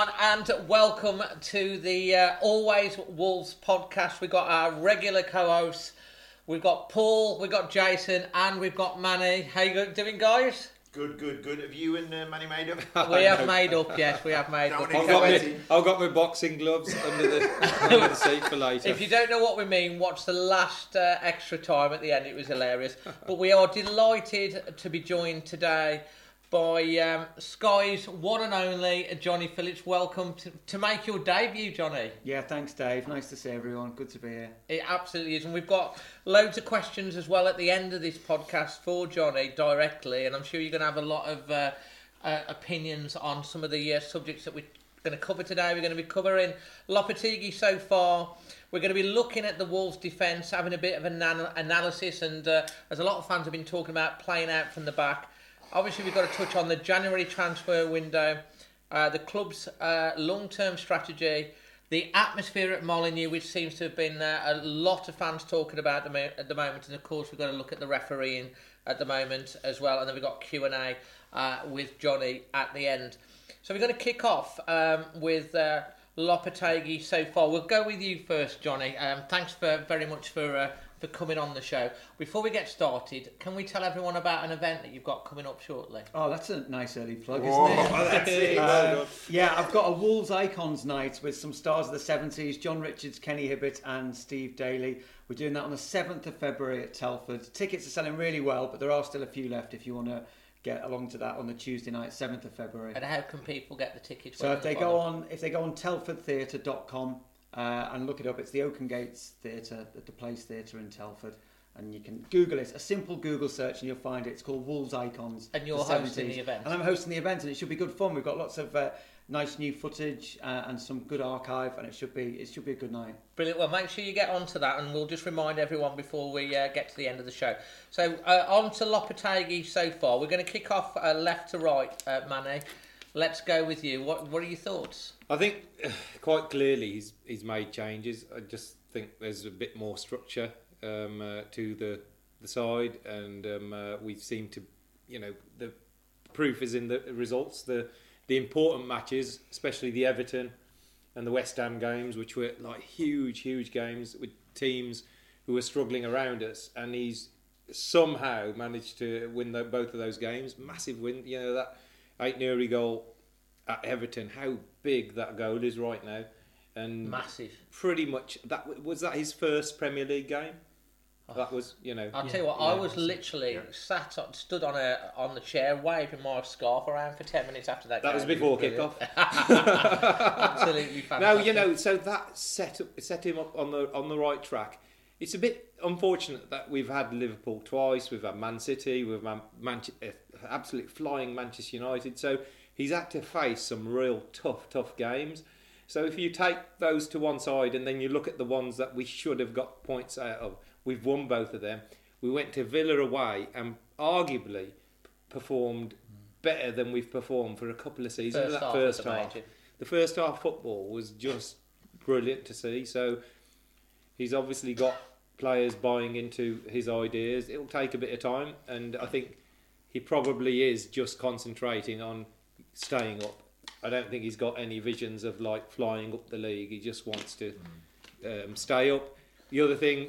everyone, and welcome to the uh, Always Wolves podcast. We've got our regular co-hosts. We've got Paul, we've got Jason, and we've got Manny. How you doing, guys? Good, good, good. Have you and uh, Manny made up? We have made up, yes, we have made up. Don't I've got, my, I've got my boxing gloves under the, under the seat for later. If you don't know what we mean, watch the last uh, extra time at the end. It was hilarious. But we are delighted to be joined today by um, Sky's one and only Johnny Phillips. Welcome to, to make your debut, Johnny. Yeah, thanks, Dave. Nice to see everyone. Good to be here. It absolutely is. And we've got loads of questions as well at the end of this podcast for Johnny directly. And I'm sure you're going to have a lot of uh, uh, opinions on some of the uh, subjects that we're going to cover today. We're going to be covering Lopetegui so far. We're going to be looking at the Wolves' defence, having a bit of an analysis. And uh, as a lot of fans have been talking about, playing out from the back. Obviously, we've got to touch on the January transfer window, uh, the club's uh, long term strategy, the atmosphere at Molineux, which seems to have been uh, a lot of fans talking about at the moment, and of course, we've got to look at the refereeing at the moment as well, and then we've got Q and A uh, with Johnny at the end. So we're going to kick off um, with uh, Lopetegui so far. We'll go with you first, Johnny. Um, thanks for very much for uh, for coming on the show. Before we get started, can we tell everyone about an event that you've got coming up shortly? Oh, that's a nice early plug, Whoa, isn't it? that's it. Uh, yeah, I've got a Wolves Icons night with some stars of the 70s John Richards, Kenny Hibbitt, and Steve Daly. We're doing that on the 7th of February at Telford. Tickets are selling really well, but there are still a few left if you want to get along to that on the Tuesday night, 7th of February. And how can people get the tickets? So if they follow? go on, if they go on telfordtheatre.com uh, and look it up, it's the Oakengates Theatre, the, the Place Theatre in Telford. And you can Google it, a simple Google search, and you'll find it. It's called Wolves Icons. And you're the hosting 70s. the event. And I'm hosting the event, and it should be good fun. We've got lots of uh, nice new footage uh, and some good archive, and it should be it should be a good night. Brilliant. Well, make sure you get onto that, and we'll just remind everyone before we uh, get to the end of the show. So, uh, on to Lopetegui so far. We're going to kick off uh, left to right, uh, Mane. Let's go with you. What What are your thoughts? I think quite clearly he's he's made changes. I just think there's a bit more structure um, uh, to the the side, and um, uh, we seem to, you know, the proof is in the results. The the important matches, especially the Everton and the West Ham games, which were like huge, huge games with teams who were struggling around us, and he's somehow managed to win the, both of those games. Massive win, you know that Aït-Nouri goal at Everton. How big that goal is right now, and Massive. Pretty much that was that his first Premier League game. That was, you know. I'll tell you what. I was literally sat, on, stood on a on the chair, waving my scarf around for ten minutes after that. That was game. It before brilliant. kickoff. Absolutely Now fantastic. you know, so that set up, set him up on the on the right track. It's a bit unfortunate that we've had Liverpool twice, we've had Man City, we've had Manche- uh, absolute flying Manchester United. So he's had to face some real tough, tough games. So if you take those to one side and then you look at the ones that we should have got points out of, we've won both of them. We went to Villa away and arguably performed better than we've performed for a couple of seasons. First that half first half, major. the first half football was just brilliant to see. So he's obviously got players buying into his ideas. It'll take a bit of time, and I think he probably is just concentrating on staying up. I don't think he's got any visions of like flying up the league. He just wants to um, stay up. The other thing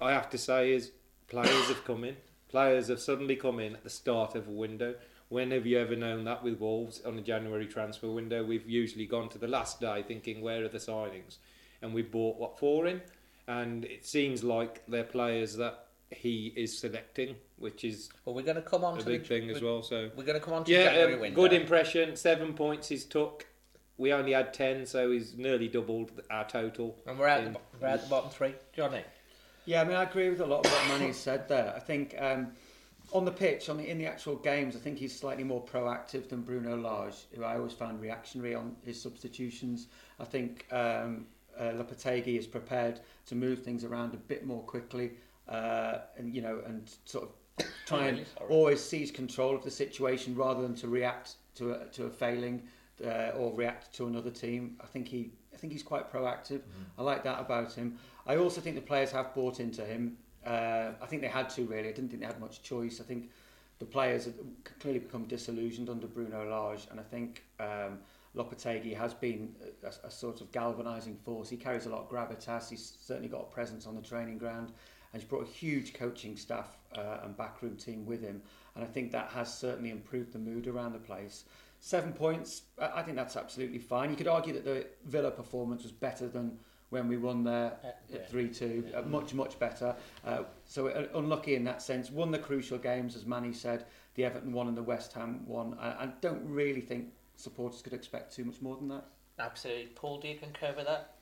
I have to say is players have come in. Players have suddenly come in at the start of a window. When have you ever known that with Wolves on a January transfer window? We've usually gone to the last day thinking, where are the signings? And we bought what four in, and it seems like they're players that he is selecting, which is Well, we're going to come on a to big the, thing as well. So We're going to come on to yeah, January um, window. good impression. Seven points he's took. We only had ten, so he's nearly doubled our total. And we're at, the, bo- we're at the bottom three. Johnny? Yeah, I mean, I agree with a lot of what Manny said there. I think um, on the pitch, on the, in the actual games, I think he's slightly more proactive than Bruno Lage, who I always found reactionary on his substitutions. I think um, uh, Lopetegui is prepared to move things around a bit more quickly, uh, and you know, and sort of try and always seize control of the situation rather than to react to a, to a failing uh, or react to another team. I think he I think he's quite proactive. I like that about him. I also think the players have bought into him. Uh, I think they had to really. I didn't think they had much choice. I think the players have clearly become disillusioned under Bruno Lage, and I think um, Lopetegui has been a, a sort of galvanising force. He carries a lot of gravitas. He's certainly got a presence on the training ground, and he's brought a huge coaching staff uh, and backroom team with him. And I think that has certainly improved the mood around the place. Seven points, I I think that's absolutely fine. You could argue that the Villa performance was better than when we won there Uh, at 3 2. Uh, much, much better. Uh, so uh, unlucky in that sense. Won the crucial games, as Manny said. The Everton one and the West Ham one. I, I don't really think supporters could expect too much more than that. Absolutely. Paul, do you concur with that?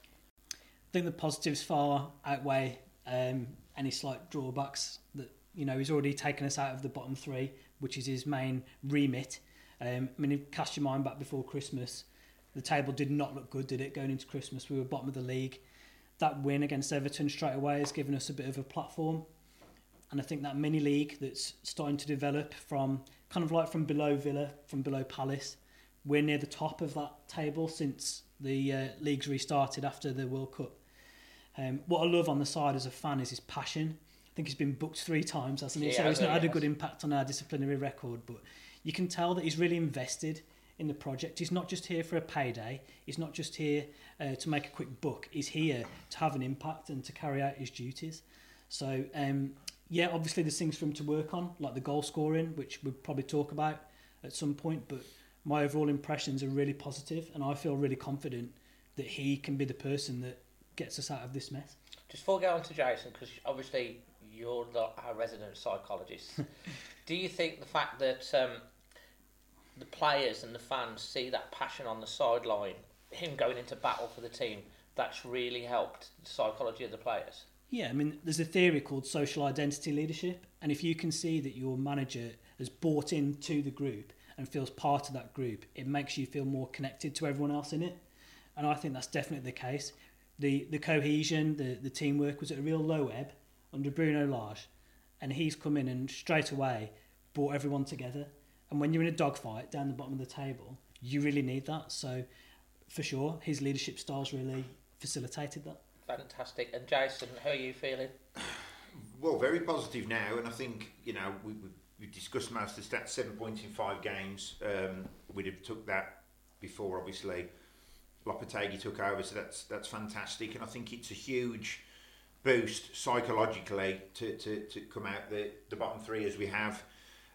I think the positives far outweigh um, any slight drawbacks. That you know he's already taken us out of the bottom three, which is his main remit. Um, I mean, cast your mind back before Christmas, the table did not look good, did it? Going into Christmas, we were bottom of the league. That win against Everton straight away has given us a bit of a platform, and I think that mini league that's starting to develop from kind of like from below Villa, from below Palace, we're near the top of that table since the uh, league's restarted after the World Cup. Um, what I love on the side as a fan is his passion. Think he's been booked three times, hasn't he? He so he's not had a good impact on our disciplinary record, but you can tell that he's really invested in the project. He's not just here for a payday. He's not just here uh, to make a quick buck. He's here to have an impact and to carry out his duties. So, um, yeah, obviously there's things for him to work on, like the goal scoring, which we'll probably talk about at some point. But my overall impressions are really positive, and I feel really confident that he can be the person that gets us out of this mess. Just before we go on to Jason, because obviously you're the, our resident psychologist, do you think the fact that um, the players and the fans see that passion on the sideline, him going into battle for the team, that's really helped the psychology of the players? Yeah, I mean, there's a theory called social identity leadership, and if you can see that your manager has bought into the group and feels part of that group, it makes you feel more connected to everyone else in it. And I think that's definitely the case. The the cohesion, the the teamwork was at a real low ebb under Bruno Lage, and he's come in and straight away brought everyone together. And when you're in a dogfight down the bottom of the table, you really need that. So, for sure, his leadership styles really facilitated that. Fantastic. And Jason, how are you feeling? Well, very positive now, and I think you know we, we, we discussed most of the stats. Seven points in five games. Um, we'd have took that before, obviously. Lopetegui took over, so that's that's fantastic, and I think it's a huge boost psychologically to, to, to come out the, the bottom three as we have.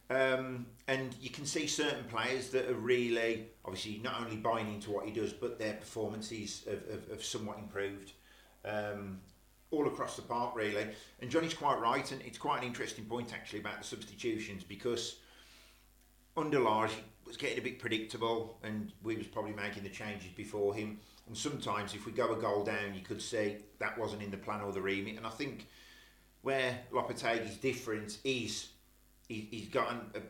Um, and you can see certain players that are really, obviously, not only buying into what he does, but their performances have, have, have somewhat improved um, all across the park, really. And Johnny's quite right, and it's quite an interesting point actually about the substitutions because under Lars it was getting a bit predictable, and we was probably making the changes before him. And sometimes, if we go a goal down, you could say that wasn't in the plan or the remit. And I think where Lopetegui's different is he, he's got a,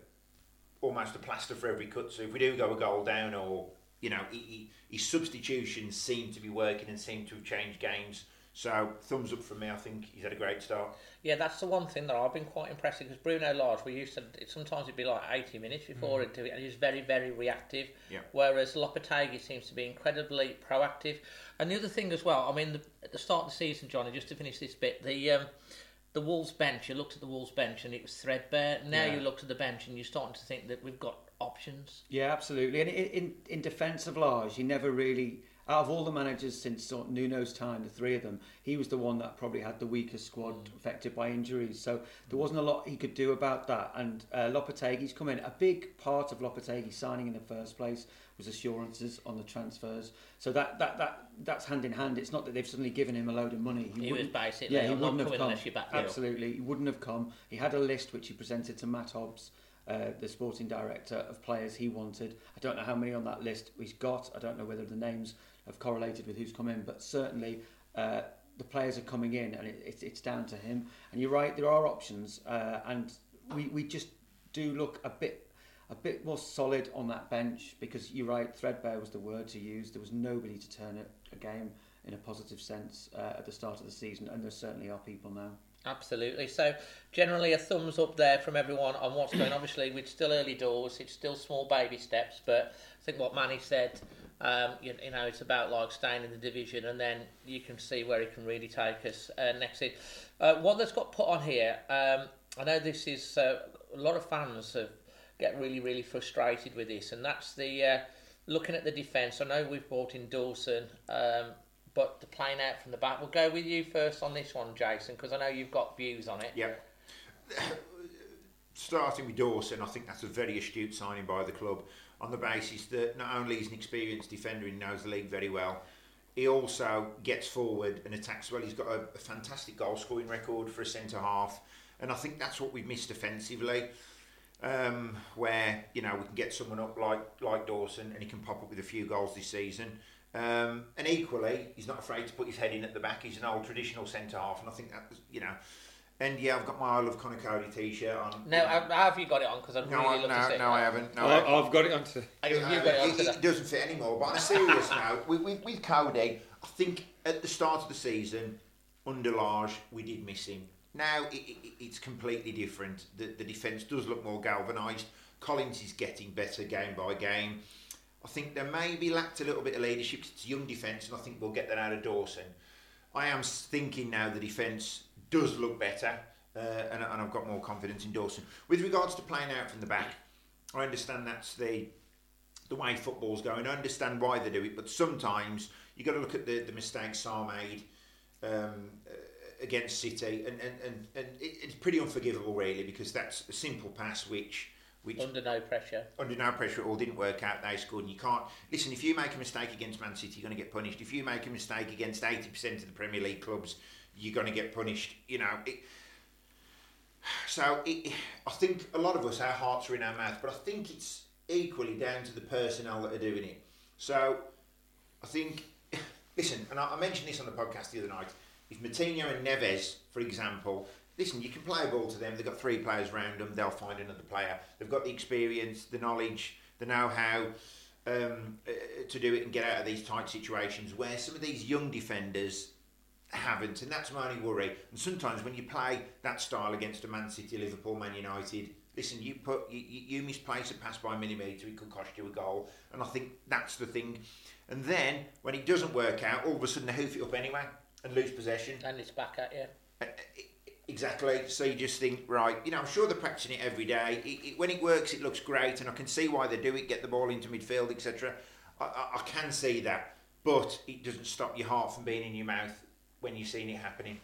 almost a plaster for every cut. So if we do go a goal down, or you know, he, he, his substitutions seem to be working and seem to have changed games So thumbs up from me. I think he's had a great start. Yeah, that's the one thing that I've been quite impressed with because Bruno Lage, we used to sometimes it'd be like 80 minutes before Mm. he'd do it, and he was very, very reactive. Yeah. Whereas Lopetegui seems to be incredibly proactive. And the other thing as well, I mean, the, at the start of the season, Johnny, just to finish this bit, the um, the Wolves bench, you looked at the Wolves bench and it was threadbare. Now Yeah. you look at the bench and you're starting to think that we've got options. Yeah, absolutely. And in in, in defence of Lars, he never really, out of all the managers since sort of Nuno's time, the three of them, he was the one that probably had the weakest squad affected by injuries. So there wasn't a lot he could do about that. And uh, Lopetegui's come in. A big part of Lopetegui signing in the first place was assurances on the transfers. So that, that, that that's hand in hand. It's not that they've suddenly given him a load of money. He was wouldn't- basically, yeah, he wouldn't have come. unless you back me up." Absolutely, he wouldn't have come. He had a list which he presented to Matt Hobbs, uh, the sporting director, of players he wanted. I don't know how many on that list he's got. I don't know whether the names have correlated with who's come in, but certainly uh, the players are coming in, and it, it's it's down to him. And you're right, there are options, uh, and we, we just do look a bit a bit more solid on that bench because you're right, threadbare was the word to use. There was nobody to turn it a game in a positive sense uh, at the start of the season, and there certainly are people now. Absolutely. So, generally, a thumbs up there from everyone on what's going. Obviously, it's still early doors. It's still small baby steps. But I think what Manny said, um, you, you know, it's about like staying in the division, and then you can see where he can really take us uh, next season. Uh, one that's got put on here. Um, I know this is uh, a lot of fans have get really, really frustrated with this, and that's the uh, looking at the defence. I know we've brought in Dawson. Um, but the playing out from the back. We'll go with you first on this one, Jason, because I know you've got views on it. Yep. Starting with Dawson, I think that's a very astute signing by the club on the basis that not only is an experienced defender and knows the league very well, he also gets forward and attacks well. He's got a, a fantastic goal scoring record for a centre half, and I think that's what we've missed offensively. Um, where you know we can get someone up like like Dawson and he can pop up with a few goals this season. Um, and equally, he's not afraid to put his head in at the back. He's an old traditional centre half, and I think that you know. And yeah, I've got my I love Conor Coady t-shirt on. No, how how have you got it on? Because I'm no, really I, love to no, see it. no, I haven't. No, I, I, I've got it onto. You've uh, got it on it, to it that. doesn't fit anymore. But on a serious note, with, with, with Coady, I think at the start of the season, under Lage, we did miss him. Now it, it, it's completely different. The, the defence does look more galvanised. Collins is getting better game by game. I think there may be lacked a little bit of leadership. It's a young defence, and I think we'll get that out of Dawson. I am thinking now the defence does look better, uh, and, and I've got more confidence in Dawson. With regards to playing out from the back, I understand that's the the way football's going. I understand why they do it, but sometimes you've got to look at the, the mistakes Sá made um, uh, against City, and and, and, and it, it's pretty unforgivable, really, because that's a simple pass which which Under no pressure. under no pressure at all didn't work out. They scored, and you can't listen. If you make a mistake against Man City, you're going to get punished. If you make a mistake against eighty percent of the Premier League clubs, you're going to get punished. You know. It, so it, I think a lot of us, our hearts are in our mouth, but I think it's equally down to the personnel that are doing it. So I think, listen, and I, I mentioned this on the podcast the other night. If Moutinho and Neves, for example, listen, you can play a ball to them. They've got three players around them. They'll find another player. They've got the experience, the knowledge, the know-how um, uh, to do it and get out of these tight situations. Where some of these young defenders haven't, and that's my only worry. And sometimes when you play that style against a Man City, Liverpool, Man United, listen, you put you, you misplace a pass by a millimetre, it could cost you a goal. And I think that's the thing. And then when it doesn't work out, all of a sudden they hoof it up anyway and lose possession. And it's back at you. Uh, Exactly. So you just think, right, you know, I'm sure they're practicing it every day. It, it, when it works, it looks great, and I can see why they do it, get the ball into midfield, etc. I, I, I can see that, but it doesn't stop your heart from being in your mouth when you've seen it happening.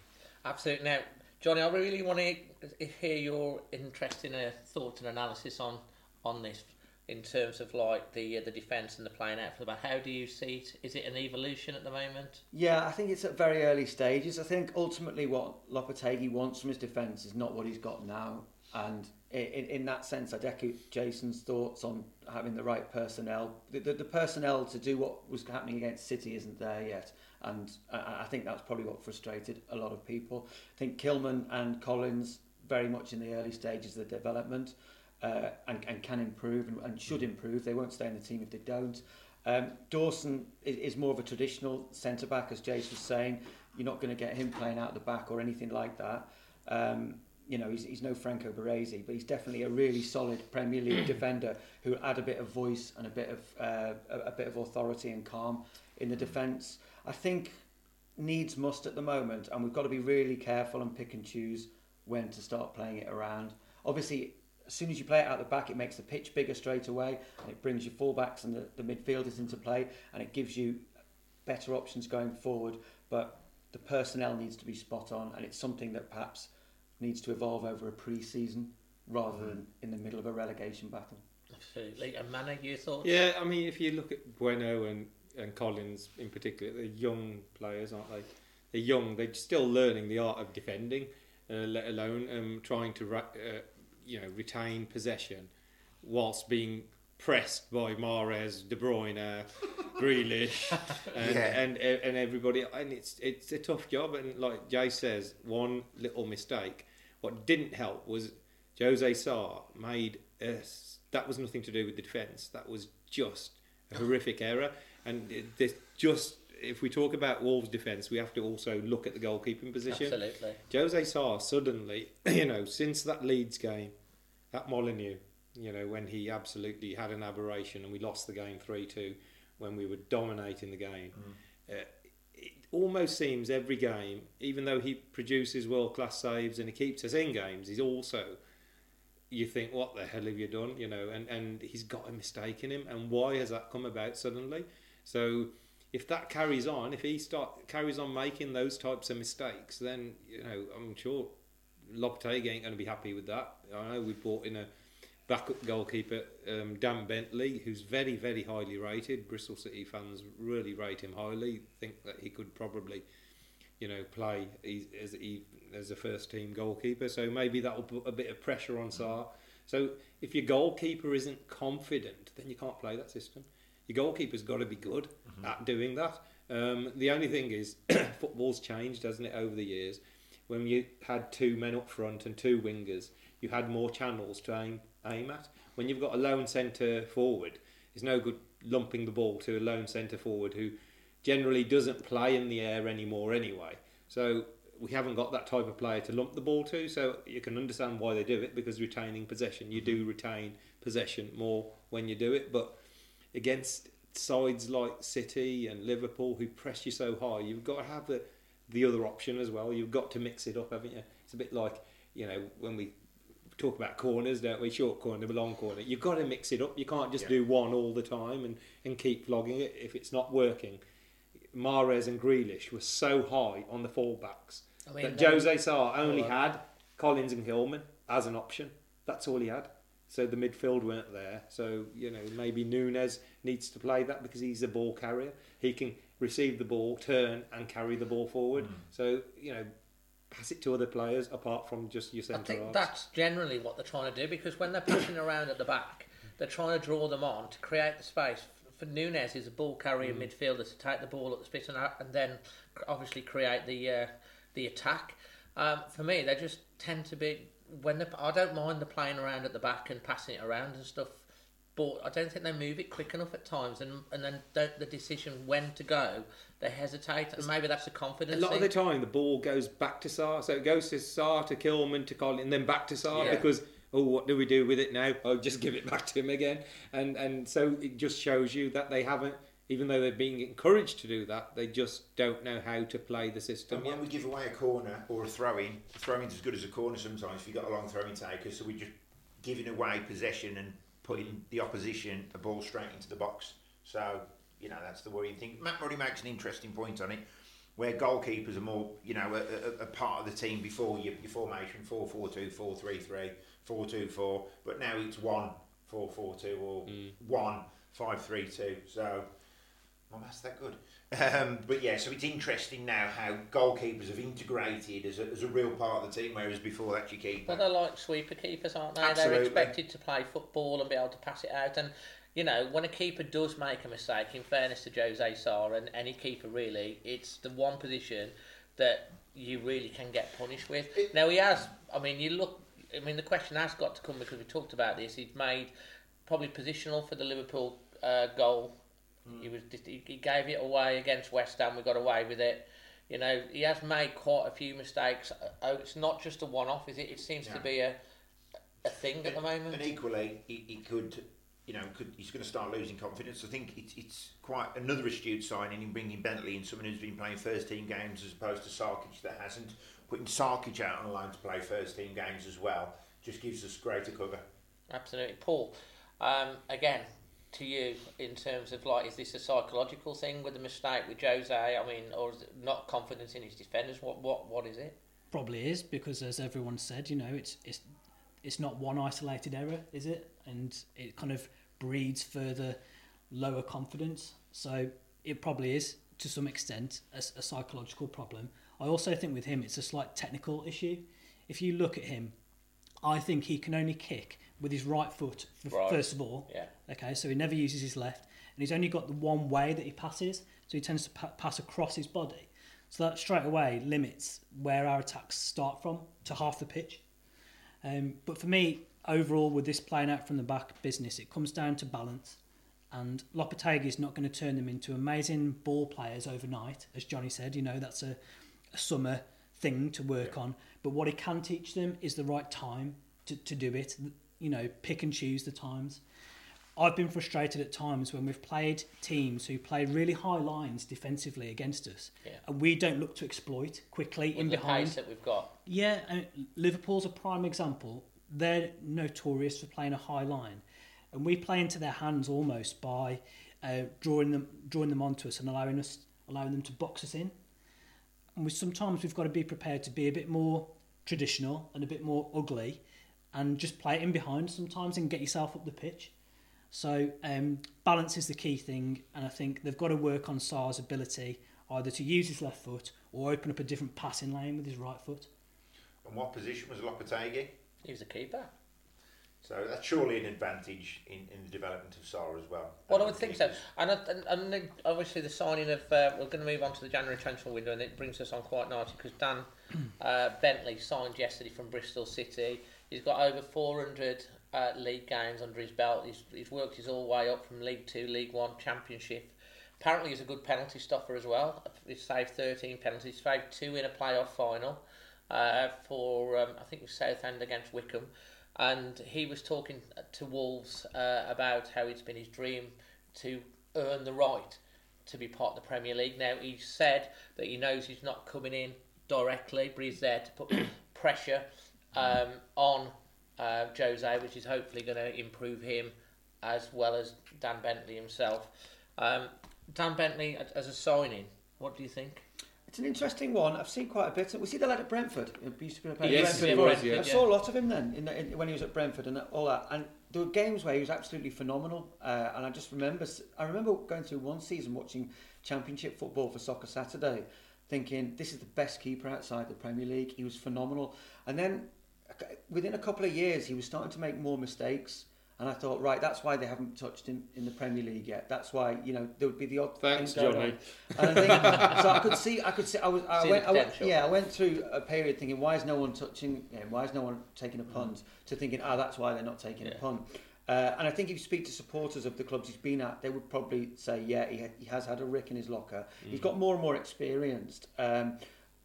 Absolutely. Now, Johnny, I really want to hear your interest in a thought and analysis on on this in terms of like the uh, the defence and the playing out for the back. How do you see it? Is it an evolution at the moment? Yeah, I think it's at very early stages. I think ultimately what Lopetegui wants from his defence is not what he's got now. And in, in that sense, I'd echo Jason's thoughts on having the right personnel. The, the, the personnel to do what was happening against City isn't there yet. And I, I think that's probably what frustrated a lot of people. I think Kilman and Collins very much in the early stages of the development uh, and, and can improve and, and should improve. They won't stay in the team if they don't. Um, Dawson is, is more of a traditional centre back, as Jace was saying. you're not going to get him playing out the back or anything like that. Um, you know, he's, he's no Franco Baresi, but he's definitely a really solid Premier League defender who add a bit of voice and a bit of uh, a, a bit of authority and calm in the defence. I think needs must at the moment, and we've got to be really careful and pick and choose when to start playing it around. Obviously, as soon as you play it out the back, it makes the pitch bigger straight away, and it brings your fullbacks and the, the midfielders into play, and it gives you better options going forward. But the personnel needs to be spot on, and it's something that perhaps needs to evolve over a pre-season rather than mm. in the middle of a relegation battle. Absolutely. And Manny, your thoughts? Yeah, I mean, if you look at Bueno and, and Collins in particular, they're young players, aren't they? They're young. They're still learning the art of defending, uh, let alone um, trying to ra- uh, you know retain possession whilst being pressed by Mahrez, De Bruyne, Grealish, and, Yeah. and and everybody. And it's it's a tough job. And like Jay says, one little mistake. What didn't help was Jose Sá made a, that was nothing to do with the defence. That was just a horrific error. And it- this just if we talk about Wolves' defence, we have to also look at the goalkeeping position. Absolutely. Jose Sá suddenly, you know, since that Leeds game, that Molineux, you know, when he absolutely had an aberration and we lost the game 3 2 when we were dominating the game. Uh, it almost seems every game, even though he produces world class saves and he keeps us in games, he's also. You think, what the hell have you done? You know, and, and he's got a mistake in him. And why has that come about suddenly? So, if that carries on, if he start carries on making those types of mistakes, then you know I'm sure Lopetegui ain't going to be happy with that. I know we brought in a backup goalkeeper, um, Dan Bentley, who's very very highly rated. Bristol City fans really rate him highly. Think that he could probably, you know, play as he, as a first team goalkeeper. So maybe that will put a bit of pressure on Sá. So if your goalkeeper isn't confident, then you can't play that system. Your goalkeeper's got to be good at doing that. Um, the only thing is, football's changed, hasn't it, over the years? When you had two men up front and two wingers, you had more channels to aim, aim at. When you've got a lone centre forward, it's no good lumping the ball to a lone centre forward who generally doesn't play in the air anymore anyway. So we haven't got that type of player to lump the ball to, so you can understand why they do it because retaining possession, you do retain possession more when you do it, but against sides like City and Liverpool who press you so high, you've got to have the the other option as well. You've got to mix it up, haven't you? It's a bit like you know when we talk about corners, don't we? Short corner, long corner. You've got to mix it up. You can't just Yeah. do one all the time and, and keep flogging it if it's not working. Mahrez and Grealish were so high on the fullbacks I mean, that Jose Sá only uh, had Collins and Kilman as an option. That's all he had. So the midfield weren't there. So you know maybe Nunes needs to play that because he's a ball carrier. He can receive the ball, turn and carry the ball forward. Hmm. So you know pass it to other players apart from just your centre. I think halves. that's generally what they're trying to do because when they're pushing around at the back, they're trying to draw them on to create the space. For Nunes, is a ball carrier Mm. midfielder to take the ball at the spit and, out and then obviously create the uh, the attack. Um, for me, they just tend to be when they I don't mind the playing around at the back and passing it around and stuff, but I don't think they move it quick enough at times, and and then don't, the decision when to go, they hesitate, and maybe that's a confidence. A lot of the time, the ball goes back to Sá. So it goes to Sá, to Kilman, to Collins, and then back to Sá Yeah. because, oh, what do we do with it now? Oh, just give it back to him again. And and so it just shows you that they haven't, even though they're being encouraged to do that, they just don't know how to play the system And yet. when we give away a corner or a throw in, a throw in's as good as a corner sometimes if you've got a long throwing taker, so we're just giving away possession and putting the opposition a ball straight into the box. So, you know, that's the worrying thing. Matt Murray makes an interesting point on it, where goalkeepers are more, you know, a, a, a part of the team before your, your formation 4 4 2, 4 3 3, 4 2 4, but now it's 1 4 4 2 or mm. 1 5 3 2. So, well, that's that good. Um, but yeah, so it's interesting now how goalkeepers have integrated as a, as a real part of the team, whereas before that's your keeper. But they're like sweeper keepers, aren't they? Absolutely. They're expected to play football and be able to pass it out. And you know, when a keeper does make a mistake, in fairness to Jose Sá and any keeper really, it's the one position that you really can get punished with. now he has. I mean, you look. I mean, the question has got to come because we talked about this. He's made probably positional for the Liverpool uh, goal. He was he he gave it away against West Ham. We got away with it. You know, he has made quite a few mistakes. Oh, it's not just a one-off, is it? It seems to be a a thing at the moment. And equally, he, he could, you know, could, he's going to start losing confidence. I think it's, it's quite another astute signing in bringing Bentley in, someone who's been playing first team games as opposed to Sarkic that hasn't. Putting Sarkic out on loan to play first team games as well just gives us greater cover. Absolutely, Paul. Um, again, to you in terms of like, is this a psychological thing with the mistake with Jose? I mean, or is it not confidence in his defenders? What what what is it? Probably is because, as everyone said, you know, it's it's it's not one isolated error, is it? And it kind of breeds further lower confidence. So it probably is to some extent a, a psychological problem. I also think with him, it's a slight technical issue. If you look at him, I think he can only kick with his right foot Right. first of all. Yeah. Okay, so he never uses his left, and he's only got the one way that he passes, so he tends to pa- pass across his body. So that straight away limits where our attacks start from to half the pitch. Um, but for me, overall, with this playing out from the back business, it comes down to balance. And Lopetegui is not going to turn them into amazing ball players overnight, as Johnny said. You know, that's a, a summer thing to work on. But what he can teach them is the right time to, to do it. You know, pick and choose the times. I've been frustrated at times when we've played teams who play really high lines defensively against us, Yeah. and we don't look to exploit quickly in With the behind. pace that we've got. Yeah, and Liverpool's a prime example. They're notorious for playing a high line, and we play into their hands almost by uh, drawing them drawing them onto us and allowing us allowing them to box us in. And we sometimes we've got to be prepared to be a bit more traditional and a bit more ugly, and just play it in behind sometimes and get yourself up the pitch. So um, balance is the key thing, and I think they've got to work on Sá's ability either to use his left foot or open up a different passing lane with his right foot. And what position was Lopetegui? He was a keeper. So that's surely an advantage in, in the development of Sá as well. Well, I would think so. And, I- and, and obviously the signing of, uh, we're going to move on to the January transfer window, and it brings us on quite nicely because Dan uh, Bentley signed yesterday from Bristol City. He's got over 400 uh, league games under his belt. He's, he's worked his all way up from League Two, League One, Championship. Apparently, he's a good penalty stopper as well. He's saved 13 penalties, saved two in a playoff final uh, for, um, I think Southend against Wycombe. And he was talking to Wolves uh, about how it's been his dream to earn the right to be part of the Premier League. Now, he said that he knows he's not coming in directly, but he's there to put pressure um, on uh, Jose, which is hopefully going to improve him as well as Dan Bentley himself. Um, Dan Bentley as- as a signing, what do you think? It's an interesting one. I've seen quite a bit. Was he the lad at Brentford? He used to be at Yes, Brentford. was, yeah. I saw a lot of him then in, in, when he was at Brentford and all that. And there were games where he was absolutely phenomenal. Uh, and I just remember, I remember going through one season watching Championship football for Soccer Saturday, thinking this is the best keeper outside the Premier League. He was phenomenal. And then within a couple of years, he was starting to make more mistakes. And I thought, right, that's why they haven't touched him in the Premier League yet. That's why you know there would be the odd Thanks, thing Johnny. on. And I think, so I could see, I could see, I was, I went, I went, yeah, I went through a period thinking, why is no one touching him? Why is no one taking a punt? To thinking, ah, that's why they're not taking Yeah. a punt. Uh, and I think if you speak to supporters of the clubs he's been at, they would probably say, yeah, he, ha- he has had a rick in his locker. He's got more and more experienced. Um,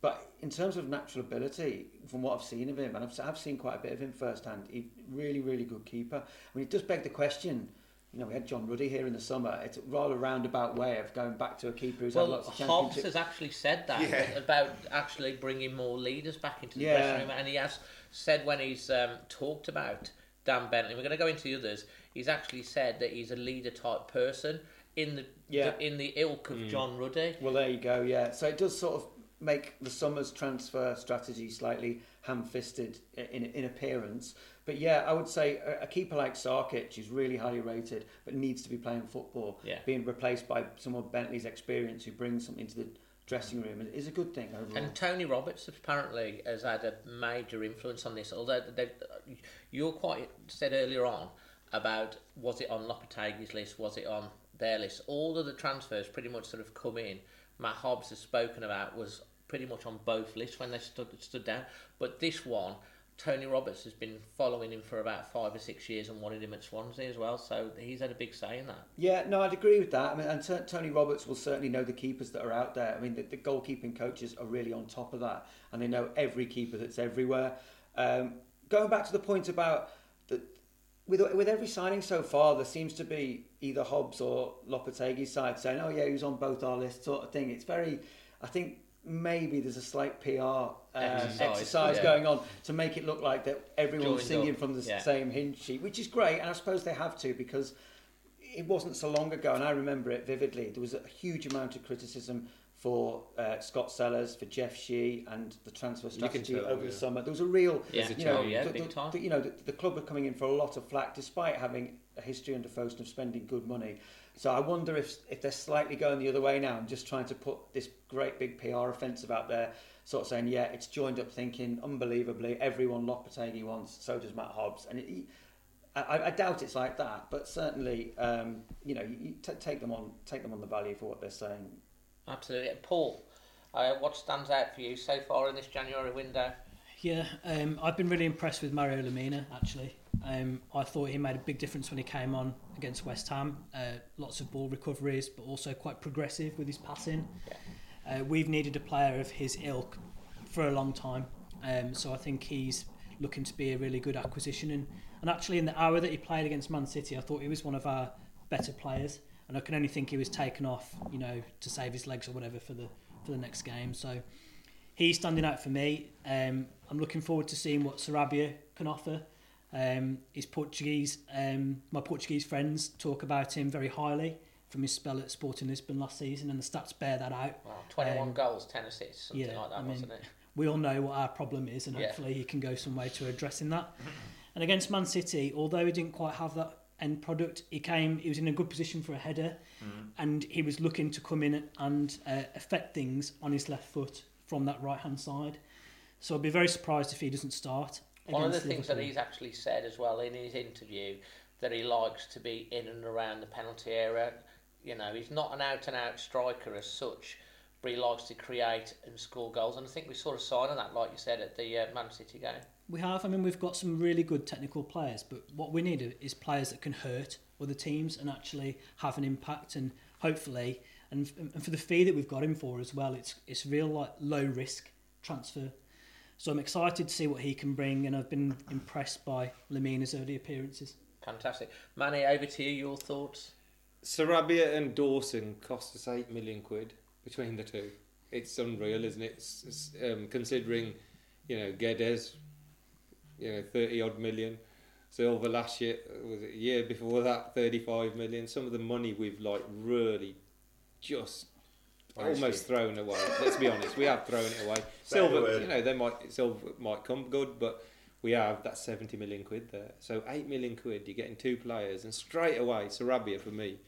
but in terms of natural ability, from what I've seen of him, and I've, I've seen quite a bit of him firsthand, he's really, really good keeper. I mean, it does beg the question. You know, we had John Ruddy here in the summer. It's a rather roundabout way of going back to a keeper who's had Well, lots of Hobbs has actually said that Yeah. about actually bringing more leaders back into the Yeah. dressing room, and he has said when he's um, talked about Dan Bentley, we're going to go into the others. He's actually said that he's a leader type person in the, Yeah. the in the ilk of John Ruddy. Well, there you go. Yeah, so it does sort of make the summer's transfer strategy slightly ham-fisted in, in appearance. But yeah, I would say a, a keeper like Sarkic is really highly rated, but needs to be playing football. Yeah. Being replaced by someone of Bentley's experience who brings something to the dressing room and is a good thing overall. And Tony Roberts apparently has had a major influence on this. Although they, uh, you quite said earlier on about was it on Lopetegui's list, was it on their list? All of the transfers pretty much sort of come in. Matt Hobbs has spoken about was pretty much on both lists when they stood stood down. But this one, Tony Roberts has been following him for about five or six years and wanted him at Swansea as well. So he's had a big say in that. Yeah, no, I'd agree with that. I mean, and T- Tony Roberts will certainly know the keepers that are out there. I mean, the, the goalkeeping coaches are really on top of that, and they know every keeper that's everywhere. Um, going back to the point about the, with with every signing so far, there seems to be either Hobbs or Lopetegui's side saying, "Oh yeah, he was on both our lists," sort of thing. It's very, I think maybe there's a slight PR um, Exercise, exercise, yeah. going on to make it look like that everyone's Joined singing up, from the yeah. same hint sheet, which is great, and I suppose they have to because it wasn't so long ago, and I remember it vividly. There was a huge amount of criticism for uh, Scott Sellars, for Jeff Shi, and the transfer strategy over yeah. the summer. There was a real, Yeah. you know, yeah, the, the- the- you know, the, the club were coming in for a lot of flack, despite having a history under Fosun of spending good money. So I wonder if if they're slightly going the other way now and just trying to put this great big PR offensive out there, sort of saying, yeah, it's joined up thinking, unbelievably, everyone Lopetegui wants, so does Matt Hobbs, and it, I, I doubt it's like that, but certainly, um, you know, you, you t- take them on, take them on the value for what they're saying. Absolutely. Paul, uh, what stands out for you so far in this January window? Yeah, um, I've been really impressed with Mario Lemina. Actually, um, I thought he made a big difference when he came on against West Ham. Uh, lots of ball recoveries, but also quite progressive with his passing. Uh, we've needed a player of his ilk for a long time, um, so I think he's looking to be a really good acquisition. And, and actually, in the hour that he played against Man City, I thought he was one of our better players. And I can only think he was taken off, you know, to save his legs or whatever for the for the next game. So he's standing out for me. Um, I'm looking forward to seeing what Sarabia can offer. Um, his Portuguese, um, my Portuguese friends talk about him very highly from his spell at Sporting Lisbon last season, and the stats bear that out. Wow, 21 Um, goals, 10 assists, something yeah, like that, I mean, wasn't it? We all know what our problem is, and Yeah. hopefully he can go some way to addressing that. And against Man City, although he didn't quite have that end product, he came. He was in a good position for a header, and he was looking to come in and uh, affect things on his left foot from that right hand side. So I'd be very surprised if he doesn't start. One of the things that he's actually said as well in his interview that he likes to be in and around the penalty area. You know, he's not an out and out striker as such, but he likes to create and score goals. And I think we saw a sign of that, like you said, at the uh, Man City game. We have. I mean, we've got some really good technical players, but what we need is players that can hurt other teams and actually have an impact. And hopefully, and, and for the fee that we've got him for as well, it's it's real like low risk transfer. So I'm excited to see what he can bring, and I've been impressed by Lemina's early appearances. Fantastic. Manny, over to you, your thoughts? Sarabia and Dawson cost us eight million quid between the two. It's unreal, isn't it? It's, it's, um, considering, you know, Guedes, you know, thirty odd million. Silva last year was it a year before that, thirty five million. Some of the money we've like really just almost thrown away. Let's be honest, we have thrown it away. Silva, you know, they might Silva might come good, but we have that seventy million quid there. So eight million quid, you're getting two players, and straight away, Sarabia for me,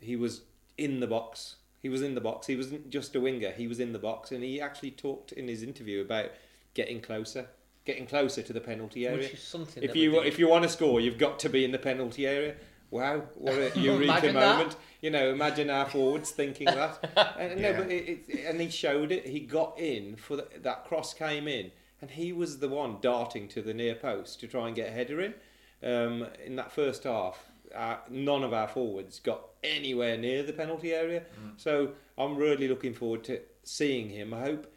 he was in the box. He was in the box. He wasn't just a winger. He was in the box, and he actually talked in his interview about getting closer, getting closer to the penalty area. Which is something if that you if you want to score, you've got to be in the penalty area. Wow, what a eureka Imagine that. moment! You know, imagine our forwards thinking that. And, Yeah. No, but it, it, and he showed it. He got in for the, that cross came in, and he was the one darting to the near post to try and get a header in. Um, in that first half, uh, none of our forwards got anywhere near the penalty area. So I'm really looking forward to seeing him. I hope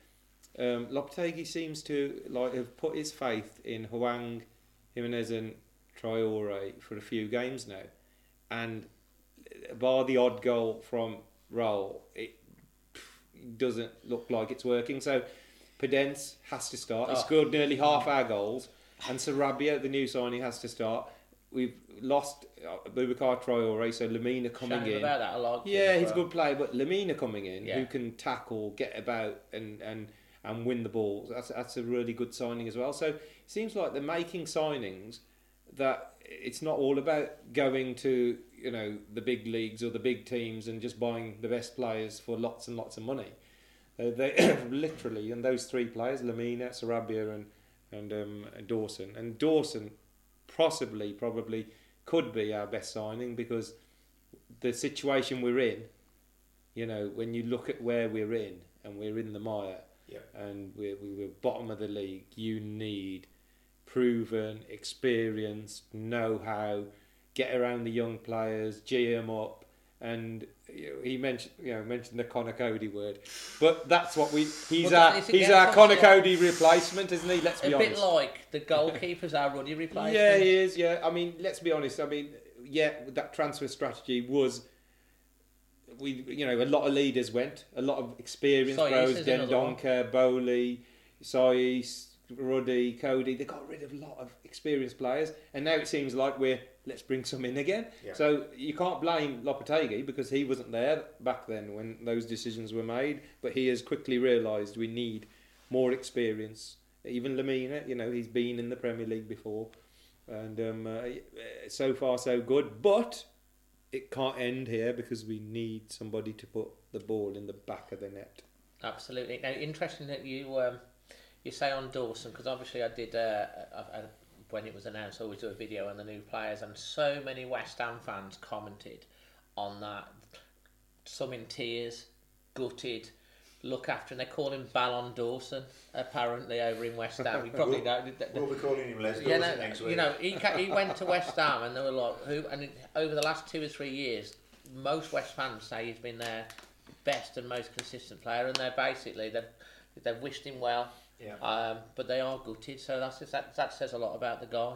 um, Lopetegui seems to like have put his faith in Hwang, Jimenez, and Traore for a few games now, and bar the odd goal from Raul, it doesn't look like it's working. So Podence has to start. He Oh. scored nearly half our goals, and Sarabia, the new signing, has to start. We've lost uh, Boubacar Traore, so Lemina coming Shame in. about that. Like him Yeah, he's a good player, but Lemina coming in, Yeah. who can tackle, get about, and and and win the ball. That's that's a really good signing as well. So it seems like they're making signings that it's not all about going to you know the big leagues or the big teams and just buying the best players for lots and lots of money. Uh, they literally and those three players, Lemina, Sarabia, and and um, Dawson, and Dawson possibly probably could be our best signing because the situation we're in, you know, when you look at where we're in and we're in the mire Yeah. and we're, we we're bottom of the league, you need proven, experienced, know how, get around the young players, G them up, and he mentioned you know mentioned the Conor Coady word, but that's what we he's Well, our he's our Conor Coady replacement, isn't he? Let's be A be bit like the goalkeeper's our Ruddy replacement. Yeah, he is. Yeah, I mean, let's be honest. I mean, yeah, that transfer strategy was. We, you know, a lot of leaders went, a lot of experienced Saiz pros, another Boly, Sais, Ruddy, Coady. They got rid of a lot of experienced players, and now it seems like we're let's bring some in again. Yeah. So you can't blame Lopetegui because he wasn't there back then when those decisions were made, but he has quickly realised we need more experience. Even Lemina, you know, he's been in the Premier League before, and um, uh, so far so good. But it can't end here because we need somebody to put the ball in the back of the net. Absolutely. Now, interesting that you um, you say on Dawson because obviously I did uh, I, I, when it was announced. I always do a video on the new players, and so many West Ham fans commented on that. Some in tears, gutted. Look after, and they call him Ballon Dawson. Apparently, over in West Ham, you probably know. We'll be calling him Les Yeah, Dawson no, next week. you know, he ca- he went to West Ham, and they were like, who? And it, over the last two or three years, most West fans say he's been their best and most consistent player, and they're basically they've they've wished him well. Yeah. Um, but they are gutted, so that's that that says a lot about the guy.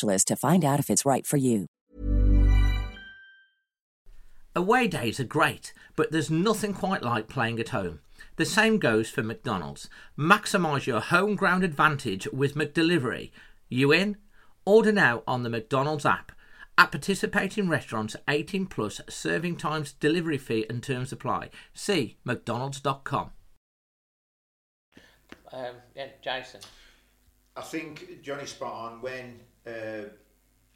to find out if it's right for you. Away days are great, but there's nothing quite like playing at home. The same goes for McDonald's. Maximise your home ground advantage with McDelivery. You in? Order now on the McDonald's app. At participating restaurants, 18 plus serving times, delivery fee and terms apply. See mcdonalds.com. Um, yeah, Jason. I think Johnny spot on when uh,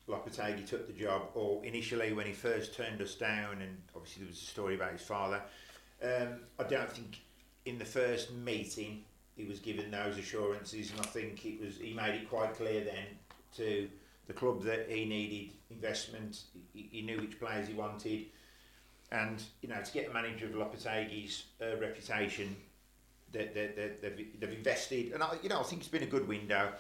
Lopetegui took the job, or initially when he first turned us down, and obviously there was a story about his father. Um, I don't think in the first meeting he was given those assurances, and I think it was he made it quite clear then to the club that he needed investment. He, he knew which players he wanted, and you know to get a manager of Lopetegui's uh, reputation, they, they, they, they've, they've invested, and I, you know I think it's been a good window.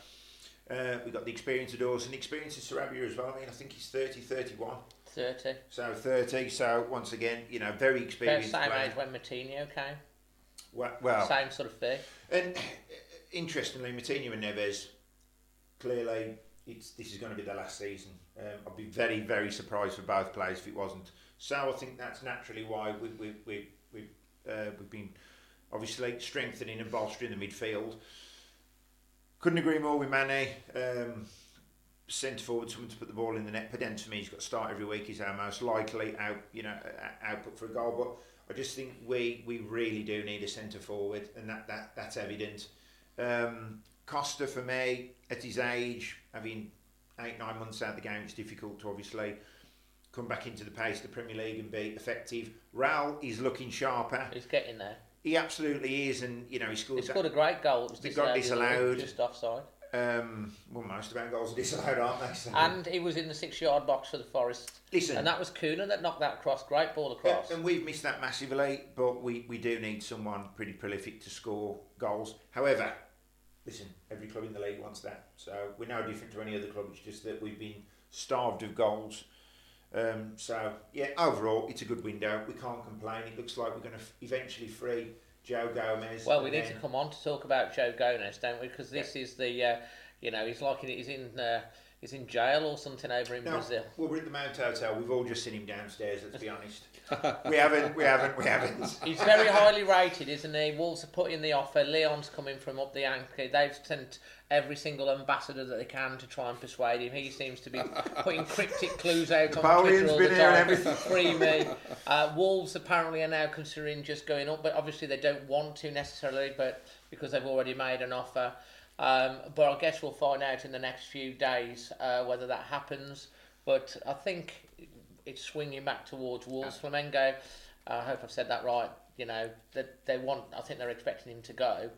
Uh, we got the experience of Dawson, the experience of Sarabia as well. I mean, I think he's 30, 31. 30. So 30, so once again, you know, very About experienced. same player. age when Moutinho came. Well, well Same sort of thing. and interestingly, Moutinho and Neves, clearly, it's this is going to be the last season. Um, I'd be very, very surprised for both players if it wasn't. So I think that's naturally why we, we, we, we, uh, we've been obviously strengthening and bolstering the midfield. Couldn't agree more with Mane. Um, centre forward, someone to put the ball in the net. Podence for me, he's got to start every week. He's our most likely out, you know, output for a goal. But I just think we we really do need a centre forward, and that, that that's evident. Um, Costa for me, at his age, having eight nine months out of the game, it's difficult to obviously come back into the pace of the Premier League and be effective. Raul is looking sharper. He's getting there. He absolutely is, and you know he scored. He scored a great goal. It was disallowed the other week, disallowed. Just offside. Um, well, most of our goals are disallowed, aren't they? So- And he was in the six yard box for the Forest. Listen. And that was Cunha that knocked that across. Great ball across. And we've missed that massively, but we, we do need someone pretty prolific to score goals. However, listen, every club in the league wants that. So we're no different to any other club. It's just that we've been starved of goals. Um, so, yeah, overall, it's a good window. We can't complain. It looks like we're going to f- eventually free João Gomes. Well, we need to come on to talk about João Gomes, don't we? Because this is the, uh, You know, he's like he's in uh, he's in jail or something over in No, Brazil. well, we're at the Mount Hotel. We've all just seen him downstairs. Let's be honest. we haven't. We haven't. We haven't. He's very highly rated, isn't he? Wolves are putting the offer. Leon's coming from up the Yankee. They've sent every single ambassador that they can to try and persuade him. He seems to be putting cryptic clues out on Napoleon's Twitter all been the time. everything. Free me. Uh, Wolves apparently are now considering just going up, but obviously they don't want to necessarily, but because they've already made an offer. Um, but I guess we'll find out in the next few days uh, whether that happens. But I think it's swinging back towards Wolves. Flamengo, I hope I've said that right. You know, that they want. I think they're expecting him to go.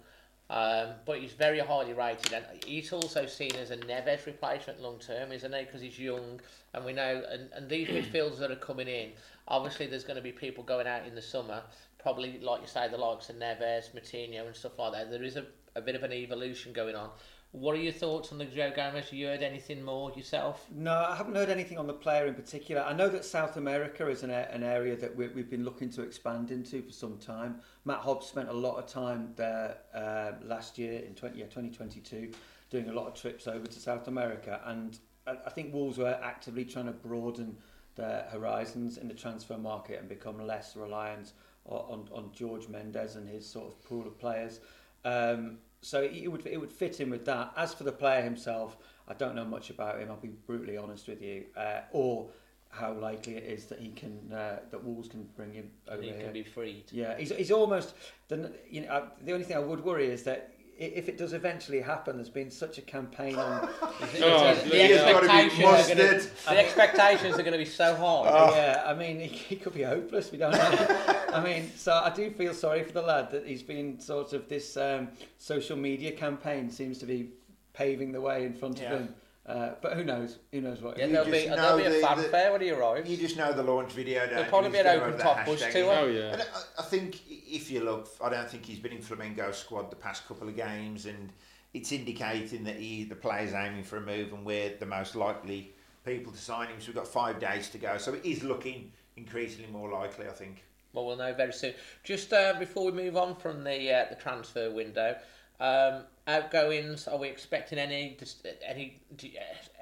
Um, but he's very highly rated, and he's also seen as a Neves replacement long term, isn't he? Because he's young, and we know, and, and these midfielders that are coming in, obviously there's going to be people going out in the summer, probably like you say, the likes of Neves, Moutinho, and stuff like that. There is a, a bit of an evolution going on. What are your thoughts on the João Gomes? Have you heard anything more yourself? No, I haven't heard anything on the player in particular. I know that South America is an, an area that we, we've been looking to expand into for some time. Matt Hobbs spent a lot of time there uh, last year in 20, yeah, 2022, doing a lot of trips over to South America. And I, I think Wolves were actively trying to broaden their horizons in the transfer market and become less reliant on, on, on Jorge Mendes and his sort of pool of players. Um, so it would it would fit in with that. As for the player himself, I don't know much about him. I'll be brutally honest with you, uh, or how likely it is that he can uh, that Wolves can bring him over He here. can be freed. Yeah, he's, he's almost the you know uh, the only thing I would worry is that i- if it does eventually happen, there's been such a campaign on. Oh, the, yeah. He's gotta be expectations are gonna, the expectations are going to be so high. Yeah, I mean, he, he could be hopeless. We don't know. I mean, so I do feel sorry for the lad that he's been sort of this um, social media campaign seems to be paving the way in front Yeah. of him. Uh, but who knows? Who knows what? Yeah, there'll just be, there'll be a the- the- fanfare when he arrives. You just know the launch video. Don't There'll probably be an open top that bus hashtag. tour. Oh, yeah. And I, I think if you look, I don't think he's been in Flamengo squad the past couple of games, and it's indicating that he, the player's aiming for a move, and we're the most likely people to sign him. So we've got five days to go. So it is looking increasingly more likely, I think. Well, we'll know very soon. Just uh, before we move on from the uh, the transfer window, um, outgoings. Are we expecting any just any do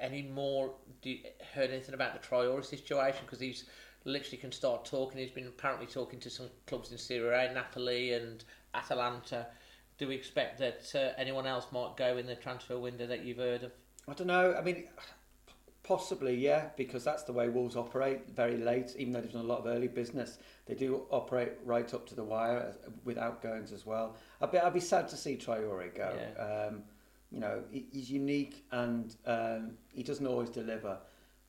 any more? Do you heard anything about the Traore situation? Because he's literally can start talking. He's been apparently talking to some clubs in Serie A, Napoli and Atalanta. Do we expect that uh, anyone else might go in the transfer window that you've heard of? I don't know. I mean, possibly, yeah, because that's the way Wolves operate. Very late, even though they've done a lot of early business, they do operate right up to the wire uh, with outgoings as well. I'd be, I'd be sad to see Traore go. Yeah. Um, you know, he, he's unique and um, he doesn't always deliver,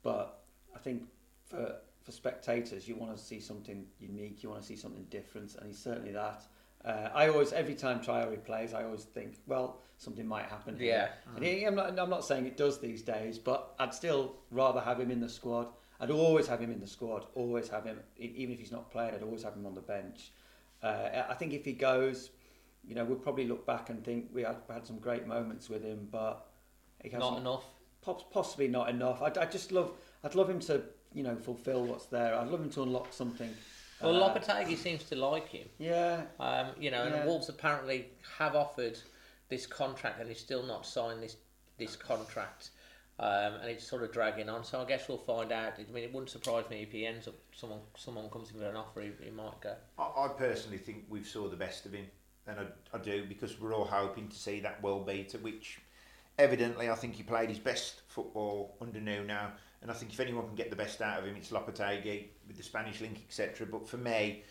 but I think for for spectators, you want to see something unique. You want to see something different, and he's certainly that. Uh, I always, every time Traore plays, I always think, well, something might happen here. And he, I'm, not, I'm not saying it does these days, but I'd still rather have him in the squad. I'd always have him in the squad, always have him, even if he's not playing, I'd always have him on the bench. Uh, I think if he goes, you know, we'll probably look back and think we had, had some great moments with him, but he Not enough. Possibly not enough. I, I just love, I'd love him to, you know, fulfil what's there. I'd love him to unlock something. Well, Uh, Lopetegui seems to like him. Yeah, Um, you know, Yeah. and Wolves apparently have offered this contract, and he's still not signed this this contract, um, and it's sort of dragging on. So I guess we'll find out. I mean, it wouldn't surprise me if he ends up someone someone comes in with an offer, he, he might go. I, I personally think we've saw the best of him, and I, I do because we're all hoping to see that well beater, which evidently I think he played his best football under Nuno, and I think if anyone can get the best out of him, it's Lopetegui with the Spanish link, etc. But for me,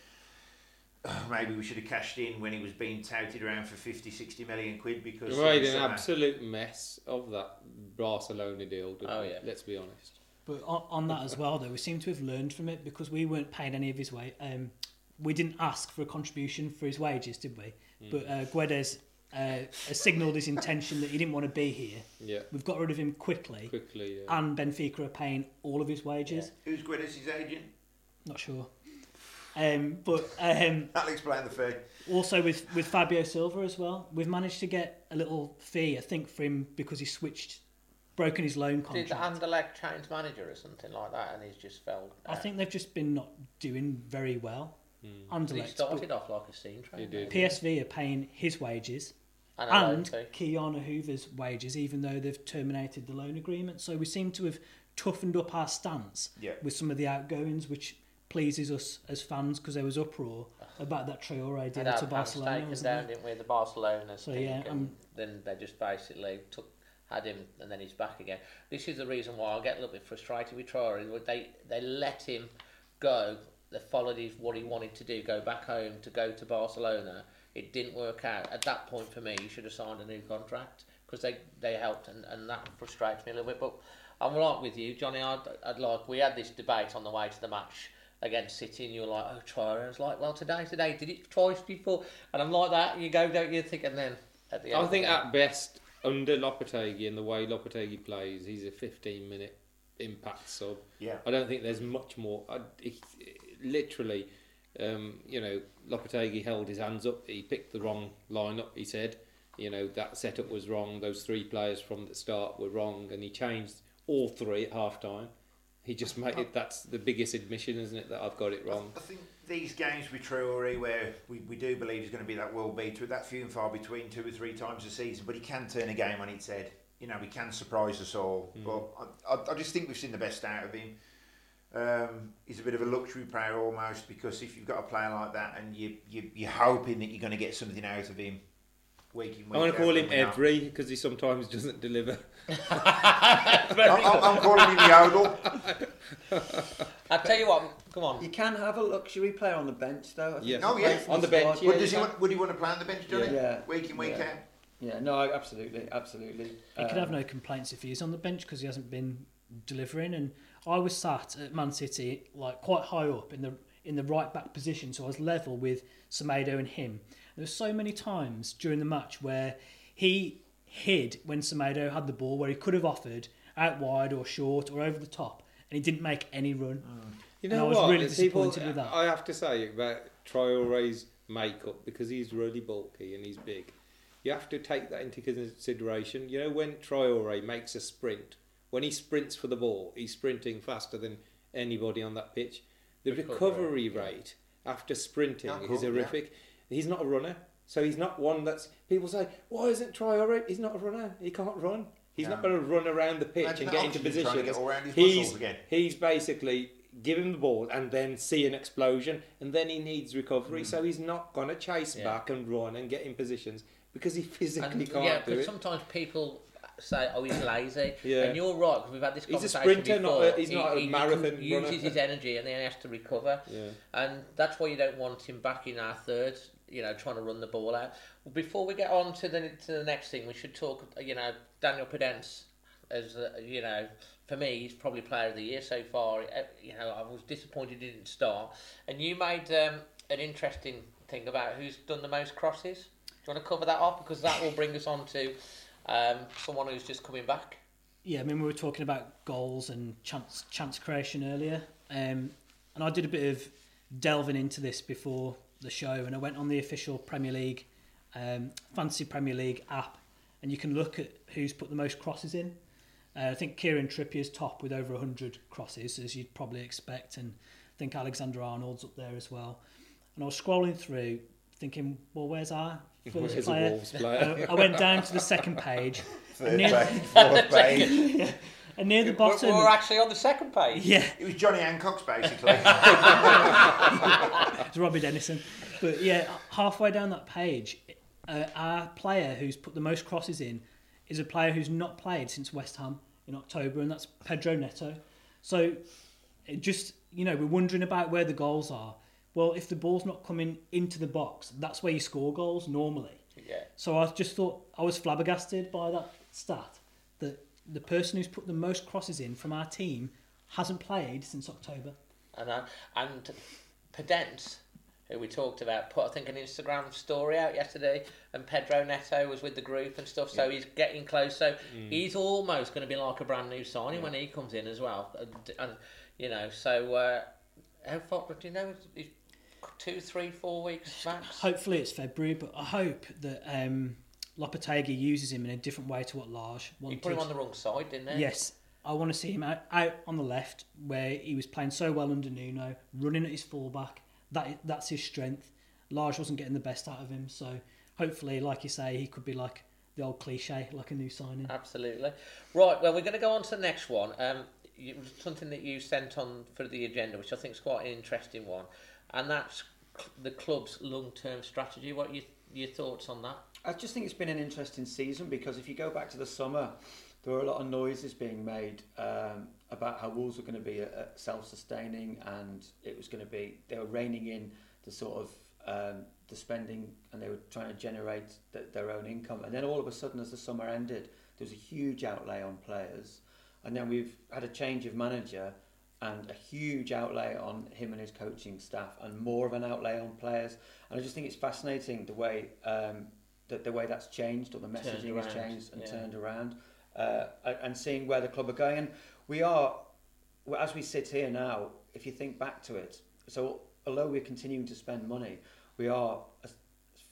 maybe we should have cashed in when he was being touted around for 50, 60 million quid because We made an summer. absolute mess of that Barcelona deal. didn't Oh, we? yeah. Let's be honest. But on, on that as well, though, we seem to have learned from it because we weren't paying any of his way. Um, we didn't ask for a contribution for his wages, did we? But uh, Guedes uh, has signalled his intention that he didn't want to be here. Yeah, We've got rid of him quickly, quickly. Yeah. and Benfica are paying all of his wages. Who's Guedes' agent? Not sure. Um, but um, That'll explain the fee. also with, with Fabio Silva as well, we've managed to get a little fee, I think, for him because he switched, broken his loan contract. Did contract. Anderlecht change manager or something like that, and he's just fell? I think they've just been not doing very well. he Anderlecht, but started off like a scene train. He did. PSV are paying his wages, And a and fee. Ki-Jana Hoever's wages, even though they've terminated the loan agreement. So we seem to have toughened up our stance Yeah. with some of the outgoings, which pleases us as fans because there was uproar about that Traore Had deal our to pants Barcelona. taken wasn't down, there? didn't we? The Barcelona So, yeah, and um, then they just basically took had him, and then he's back again. This is the reason why I get a little bit frustrated with Traore. They they let him go. They followed his what he wanted to do, go back home to go to Barcelona. It didn't work out. At that point, for me, you should have signed a new contract because they, they helped, and, and that frustrates me a little bit. But I'm right with you, Johnny. I'd, I'd like we had this debate on the way to the match against City, and you were like, "Oh, Traore." I was like, "Well, today, today, did it twice before?" And I'm like that. You go, don't you? Think, and then at the end, I think the game- at best, under Lopetegui and the way Lopetegui plays, he's a 15 minute impact sub. Yeah. I don't think there's much more. I, it, literally, um, you know, Lopetegui held his hands up. He picked the wrong lineup. He said, you know, that setup was wrong. Those three players from the start were wrong, and he changed all three at half time. He just made it. That's the biggest admission, isn't it? That I've got it wrong. I think these games with Traore, where we, we do believe he's going to be that world beater, that few and far between two or three times a season, but he can turn a game on its head. You know, he can surprise us all. But I, I, I just think we've seen the best out of him. Um, he's a bit of a luxury player almost because if you've got a player like that and you, you you're hoping that you're going to get something out of him week in week I'm going to call him and we're not. Every because he sometimes doesn't deliver. I'm, I'm- I'm calling him Yodel. I tell you what, come on. You can have a luxury player on the bench, though. I think Yes. Oh, a yeah. On the bench, yeah. Would, does he you want, would he want to play on the bench, Johnny? Yeah. Week in, week Yeah. out? Yeah, no, absolutely, absolutely. He could Um, have no complaints if he is on the bench because he hasn't been delivering. And I was sat at Man City, like quite high up in the in the right back position, so I was level with Semedo and him. There were so many times during the match where he hid when Semedo had the ball, where he could have offered out wide or short or over the top, and he didn't make any run. Oh. You And I know was what? really People- disappointed with that. I have to say about Traore's makeup because he's really bulky and he's big. You have to take that into consideration. You know when Traore makes a sprint, when he sprints for the ball, he's sprinting faster than anybody on that pitch. The recovery rate after sprinting is yeah. horrific. He's not a runner, so he's not one that's people say, "Why isn't Traore? He's not a runner. He can't run. He's No. not going to run around the pitch Imagine and get into oxygen trying to positions." get all around his he's he's basically give him the ball and then see an explosion and then he needs recovery hmm. so he's not going to chase Yeah. back and run and get in positions because he physically And, can't yeah, do because it sometimes people say, "Oh, he's lazy," Yeah. and you're right because we've had this He's a conversation sprinter, not before. a- he's not a he, marathon He uses runner. his energy and then he has to recover, Yeah. and that's why you don't want him back in our third. You know, trying to run the ball out. Before we get on to the to the next thing, we should talk. You know, Daniel Podence, as uh, you know, for me, he's probably player of the year so far. Uh, You know, I was disappointed he didn't start, and you made um, an interesting thing about who's done the most crosses. Do you want to cover that off because that will bring us on to um, someone who's just coming back. Yeah, I mean, we were talking about goals and chance chance creation earlier, um, and I did a bit of delving into this before the show, and I went on the official Premier League, um, Fantasy Premier League app, and you can look at who's put the most crosses in. Uh, I think Kieran Trippier's top with over 100 crosses, as you'd probably expect, and I think Alexander Arnold's up there as well. And I was scrolling through, thinking, well, where's our first Where's the player? Wolves player? I, I went down to the second page. Third and near, page, fourth page. and near the bottom, we're actually on the second page. yeah, It was Johnny Hancock's basically. it's Robbie Dennison. But yeah, halfway down that page, uh, our player who's put the most crosses in is a player who's not played since West Ham in October, and that's Pedro Neto. So it just you know we're wondering about where the goals are. Well, if the ball's not coming into the box, that's where you score goals normally. Yeah. So I just thought I was flabbergasted by that stat that the person who's put the most crosses in from our team hasn't played since October. And uh, and Podence, who we talked about, put I think an Instagram story out yesterday, and Pedro Neto was with the group and stuff. So he's getting close. So he's almost going to be like a brand new signing when he comes in as well. And, and you know, so uh, how far do you know? He's two, three, four weeks max. Hopefully it's February, but I hope that um, Lopetegui uses him in a different way to what Lage He wanted. put him on the wrong side, didn't he? Yes, I want to see him out, out on the left where he was playing so well under Nuno, running at his fullback. That that's his strength. Lage wasn't getting the best out of him, so hopefully, like you say, he could be like the old cliche, like a new signing. Absolutely. Right, well, we're going to go on to the next one. Um, something that you sent on for the agenda, which I think is quite an interesting one, and that's the club's long-term strategy. What are you, your thoughts on that? I just think it's been an interesting season because if you go back to the summer, there were a lot of noises being made um, about how Wolves were going to be uh, self-sustaining and it was going to be they were reining in the sort of um, the spending and they were trying to generate th their own income. And then all of a sudden, as the summer ended, there was a huge outlay on players, and then we've had a change of manager and a huge outlay on him and his coaching staff, and more of an outlay on players. And I just think it's fascinating the way um, that the way that's changed or the messaging has changed and yeah. turned around, uh, and seeing where the club are going. And we are, as we sit here now, if you think back to it, so although we're continuing to spend money, we are as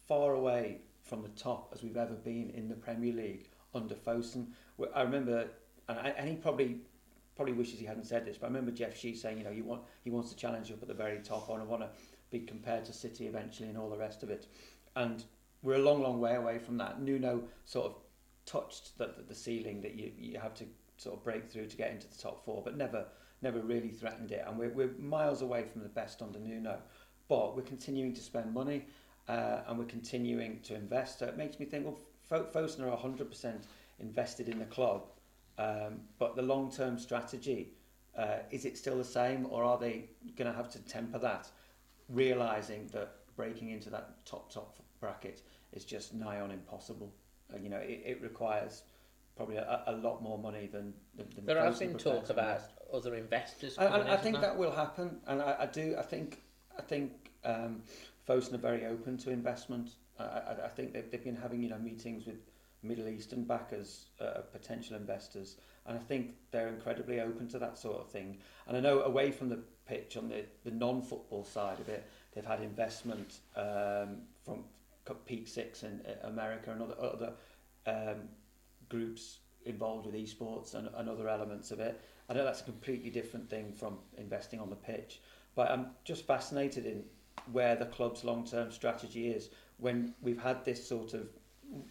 far away from the top as we've ever been in the Premier League under Fosun. I remember, and, I, and he probably probably wishes he hadn't said this, but I remember Jeff Shi saying, you know, you want he wants to challenge up at the very top, and I want to be compared to City eventually, and all the rest of it. And we're a long, long way away from that. Nuno sort of touched the, the, ceiling that you, you have to sort of break through to get into the top four, but never never really threatened it. And we're, we're miles away from the best under Nuno. But we're continuing to spend money uh, and we're continuing to invest. So it makes me think, well, Fo- Fosun are 100% invested in the club, um, but the long term strategy, uh, is it still the same or are they going to have to temper that, realising that breaking into that top, top bracket is just nigh on impossible? Uh, you know, it, it requires probably a, a lot more money than, than, than There has been talk about other investors. I, think isn't that will happen, and I, I do. I think I think um, Fosun are very open to investment. I, I, I think they've, they've been having you know meetings with Middle Eastern backers, uh, potential investors, and I think they're incredibly open to that sort of thing. And I know away from the pitch on the, the non-football side of it, they've had investment um, from PEAK6 in uh, America and other other um, groups involved with esports and, and other elements of it. I know that's a completely different thing from investing on the pitch, but I'm just fascinated in where the club's long-term strategy is when we've had this sort of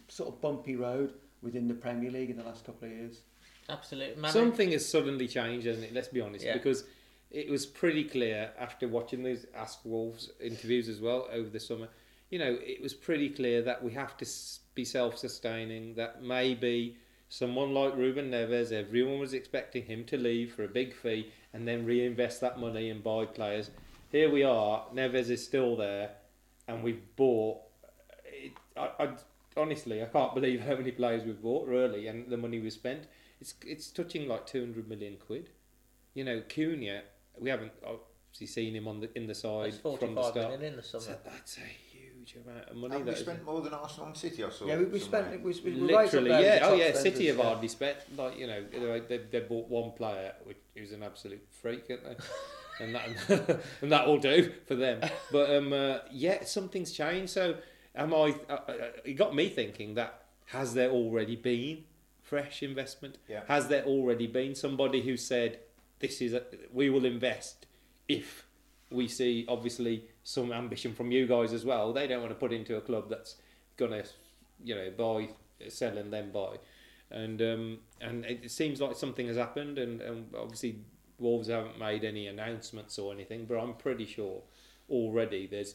sort of bumpy road within the Premier League in the last couple of years. Absolutely. Manu? Something has suddenly changed, hasn't it? Let's be honest, Yeah. because it was pretty clear after watching these Ask Wolves interviews as well over the summer. You know, it was pretty clear that we have to be self-sustaining. That maybe someone like Ruben Neves, everyone was expecting him to leave for a big fee and then reinvest that money and buy players. Here we are. Neves is still there, and we've bought. It, I, I honestly, I can't believe how many players we've bought, really, and the money we spent. It's it's touching like two hundred million quid. You know, Cunha, we haven't obviously seen him on the in the side That's from the start. million in the summer. So that's a huge amount of money. Have we spent more than Arsenal and City? I saw. Yeah, we, we spent. We, we were right Literally, yeah. Oh, yeah. City have yeah. hardly spent. Like you know, they they, they bought one player, which who's an absolute freak, aren't they? and that and that will do for them. But um, uh, yeah, something's changed. So am I? Uh, uh, it got me thinking that has there already been fresh investment? Yeah. Has there already been somebody who said this is a, we will invest if we see obviously some ambition from you guys as well. They don't want to put into a club that's gonna you know buy, sell, and then buy. And um, and it seems like something has happened, and, and obviously Wolves haven't made any announcements or anything, but I'm pretty sure already there's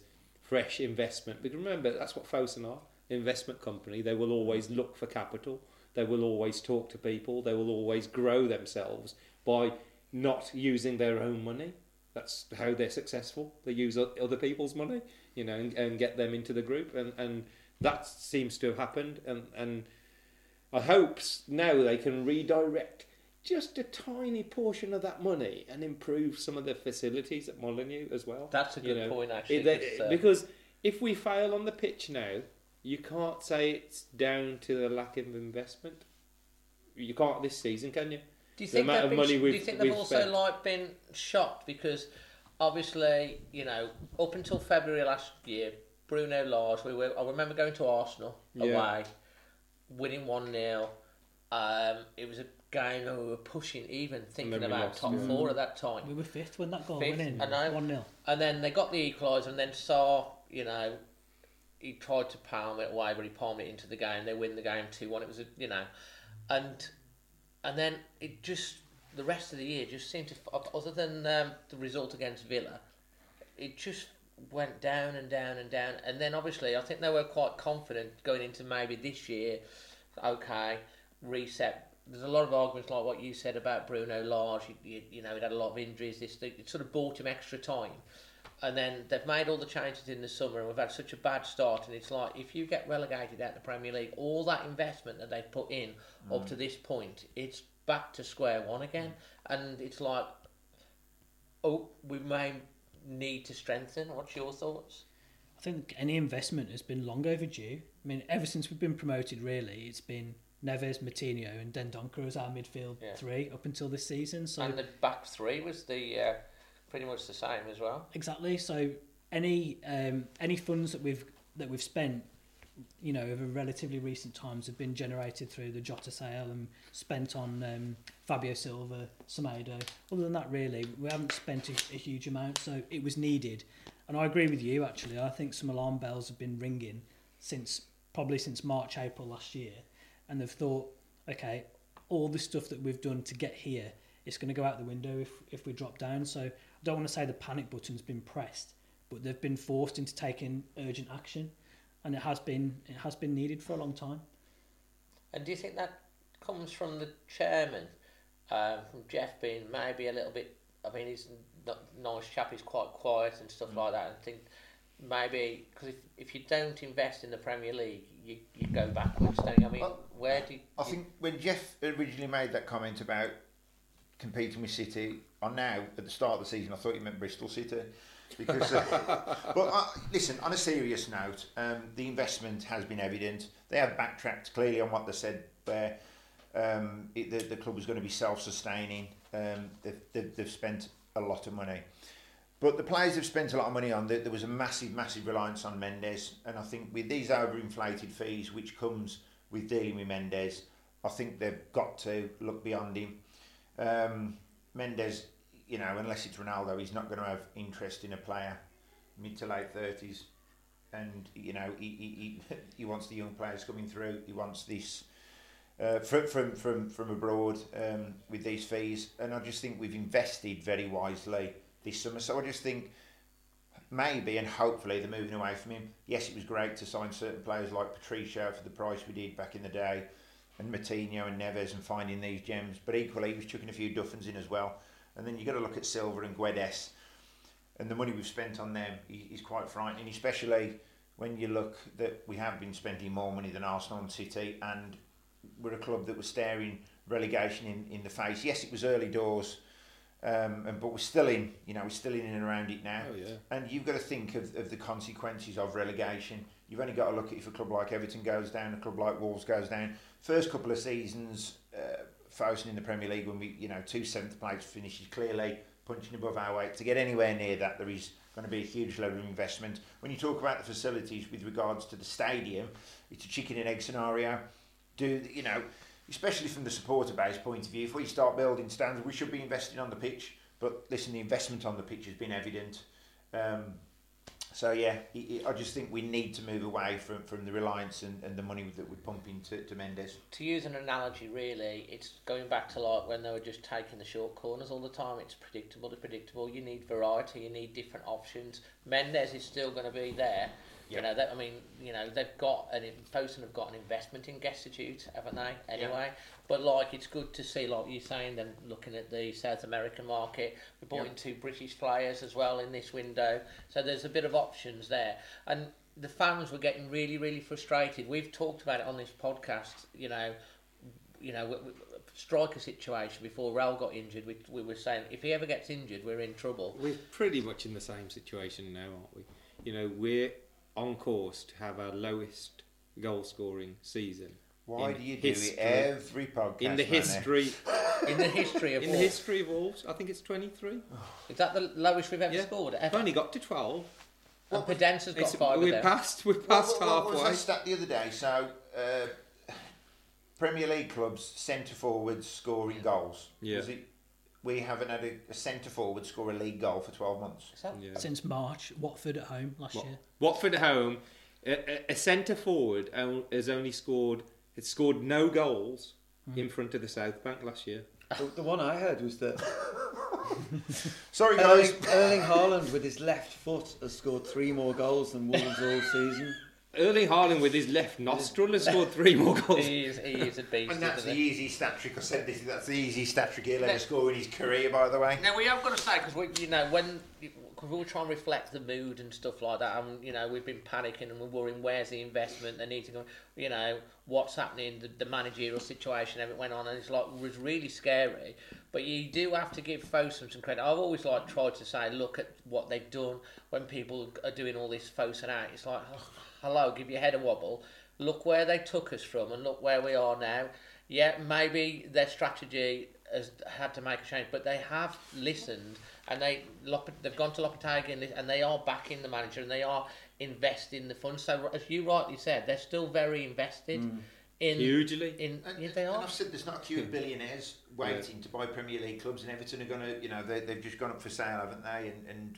fresh investment. Because remember, that's what Fosun are investment company. They will always look for capital. They will always talk to people. They will always grow themselves by not using their own money. That's how they're successful. They use other people's money, you know, and, and get them into the group, and, and that seems to have happened. And, and I hope now they can redirect just a tiny portion of that money and improve some of the facilities at Molineux as well. That's a You good know, point, actually, it- 'cause, uh, because if we fail on the pitch now, you can't say it's down to the lack of investment. You can't this season, can you? Do you The think amount they've of been, money do we've, you think they've also spent. like been shocked because obviously you know up until February last year, Bruno Lage, we were I remember going to Arsenal Yeah. away, winning one 0 Um, it was a game that we were pushing, even thinking about lost, top yeah. four at that time. We were fifth when that goal Fifth, went in. I know. 1 0. And then they got the equaliser, and then saw you know he tried to palm it away, but he palmed it into the game. They win the game two one. It was a you know, and and then it just the rest of the year just seemed to other than um, the result against Villa, it just went down and down and down. And then obviously I think they were quite confident going into maybe this year. Okay, reset. There's a lot of arguments like what you said about Bruno Lage. You, you, you know, he had a lot of injuries. This it sort of bought him extra time and then they've made all the changes in the summer, and we've had such a bad start. And it's like if you get relegated out the Premier League, all that investment that they've put in mm. up to this point, it's back to square one again. And it's like, oh, we may need to strengthen. What's your thoughts? I think any investment has been long overdue. I mean, ever since we've been promoted, really, it's been Neves, Moutinho, and Dendoncker as our midfield yeah. three up until this season. So and the back three was the. Uh, pretty much the same as well. Exactly. So any um, any funds that we've that we've spent, you know, over relatively recent times have been generated through the Jota sale and spent on um, Fabio Silva, Semedo. Other than that, really, we haven't spent a, a huge amount. So it was needed, and I agree with you. Actually, I think some alarm bells have been ringing since probably since March, April last year, and they've thought, okay, all the stuff that we've done to get here, it's going to go out the window if if we drop down. So I don't want to say the panic button's been pressed, but they've been forced into taking urgent action, and it has been it has been needed for a long time. And do you think that comes from the chairman, um, from Jeff being maybe a little bit? I mean, he's not nice chap. He's quite quiet and stuff mm. like that. I think maybe because if, if you don't invest in the Premier League, you, you go backwards. Don't you? I mean, well, where do you, I think when Jeff originally made that comment about competing with City. I now, at the start of the season, I thought you meant Bristol City. Because, uh, but uh, listen, on a serious note, um, the investment has been evident. They have backtracked clearly on what they said where um, it, the, the club was going to be self-sustaining. Um, they've, they've, they've spent a lot of money. But the players have spent a lot of money on. There, there was a massive, massive reliance on Mendes, and I think with these overinflated fees, which comes with dealing with Mendes, I think they've got to look beyond him. Um, Mendes, you know, unless it's Ronaldo, he's not going to have interest in a player mid to late thirties, and you know he, he, he, he wants the young players coming through. He wants this uh, from from from from abroad um, with these fees, and I just think we've invested very wisely this summer. So I just think maybe and hopefully they're moving away from him. Yes, it was great to sign certain players like Patricio for the price we did back in the day and Moutinho and Neves and finding these gems. But equally, he was chucking a few Duffins in as well. And then you've got to look at Silva and Guedes. And the money we've spent on them is quite frightening, especially when you look that we have been spending more money than Arsenal and City. And we're a club that was staring relegation in, in the face. Yes, it was early doors. Um, and, but we're still in, you know, we're still in and around it now. Oh, yeah. And you've got to think of, of the consequences of relegation. You've only got to look at if a club like Everton goes down, a club like Wolves goes down first couple of seasons, uh, in the Premier League, when we, you know, two seventh place finishes clearly punching above our weight. To get anywhere near that, there is going to be a huge level of investment. When you talk about the facilities with regards to the stadium, it's a chicken and egg scenario. Do you know, especially from the supporter base point of view, if we start building stands, we should be investing on the pitch. But listen, the investment on the pitch has been evident. Um, so yeah, I just think we need to move away from, from the reliance and, and the money that we pump into to Mendes. To use an analogy, really, it's going back to like when they were just taking the short corners all the time. It's predictable. It's predictable. You need variety. You need different options. Mendes is still going to be there. You know, that, I mean, you know, they've got an Fosun have got an investment in Gestifute, haven't they? Anyway, but like it's good to see, like you're saying, them looking at the South American market. We bought yep. in two British players as well in this window, so there's a bit of options there. And the fans were getting really, really frustrated. We've talked about it on this podcast. You know, you know, striker situation before Raul got injured. We, we were saying if he ever gets injured, we're in trouble. We're pretty much in the same situation now, aren't we? You know, we're on course to have our lowest goal scoring season. Why do you history, do it every podcast? In the history, in the history of in Wolves. the history of Wolves, I think it's twenty three. Is that the lowest we've ever yeah. scored? Ever? We've only got to twelve. And Podence has got it's, five. We're past. We're past what, what, what halfway. was that stat the other day? So, uh, Premier League clubs centre forwards scoring goals. Yeah. Was it we haven't had a, a centre forward score a league goal for 12 months. Yeah. Since March, Watford at home last Wat- year. Watford at home A, a, a centre forward has only scored had scored no goals hmm. in front of the South Bank last year. The, the one I heard was that Sorry, Erling, guys. Erling Haaland with his left foot has scored three more goals than Wolves all season. Erling Haaland with his left nostril has scored three more goals. He is, he is a beast. And that's the easy stat trick. I said this. That's the easy stat trick he'll ever score in his career. By the way. Now we have got to say because we, you know, when because we'll try and reflect the mood and stuff like that, and you know, we've been panicking and we're worrying where's the investment. They need to go. You know, what's happening, the, the managerial situation, everything went on, and it's like it was really scary. But you do have to give Fosun some credit. I've always like tried to say, look at what they've done when people are doing all this Fosun out. It's like, oh, hello, give your head a wobble. Look where they took us from, and look where we are now. Yeah, maybe their strategy has had to make a change, but they have listened and they they've gone to Lopetegui and, and they are backing the manager and they are investing the funds. So as you rightly said, they're still very invested mm. in Hugely. In And, yeah, they are. and are. I've said there's not a queue of billionaires waiting to buy Premier League clubs, and Everton are going to, you know, they, they've just gone up for sale, haven't they? And, and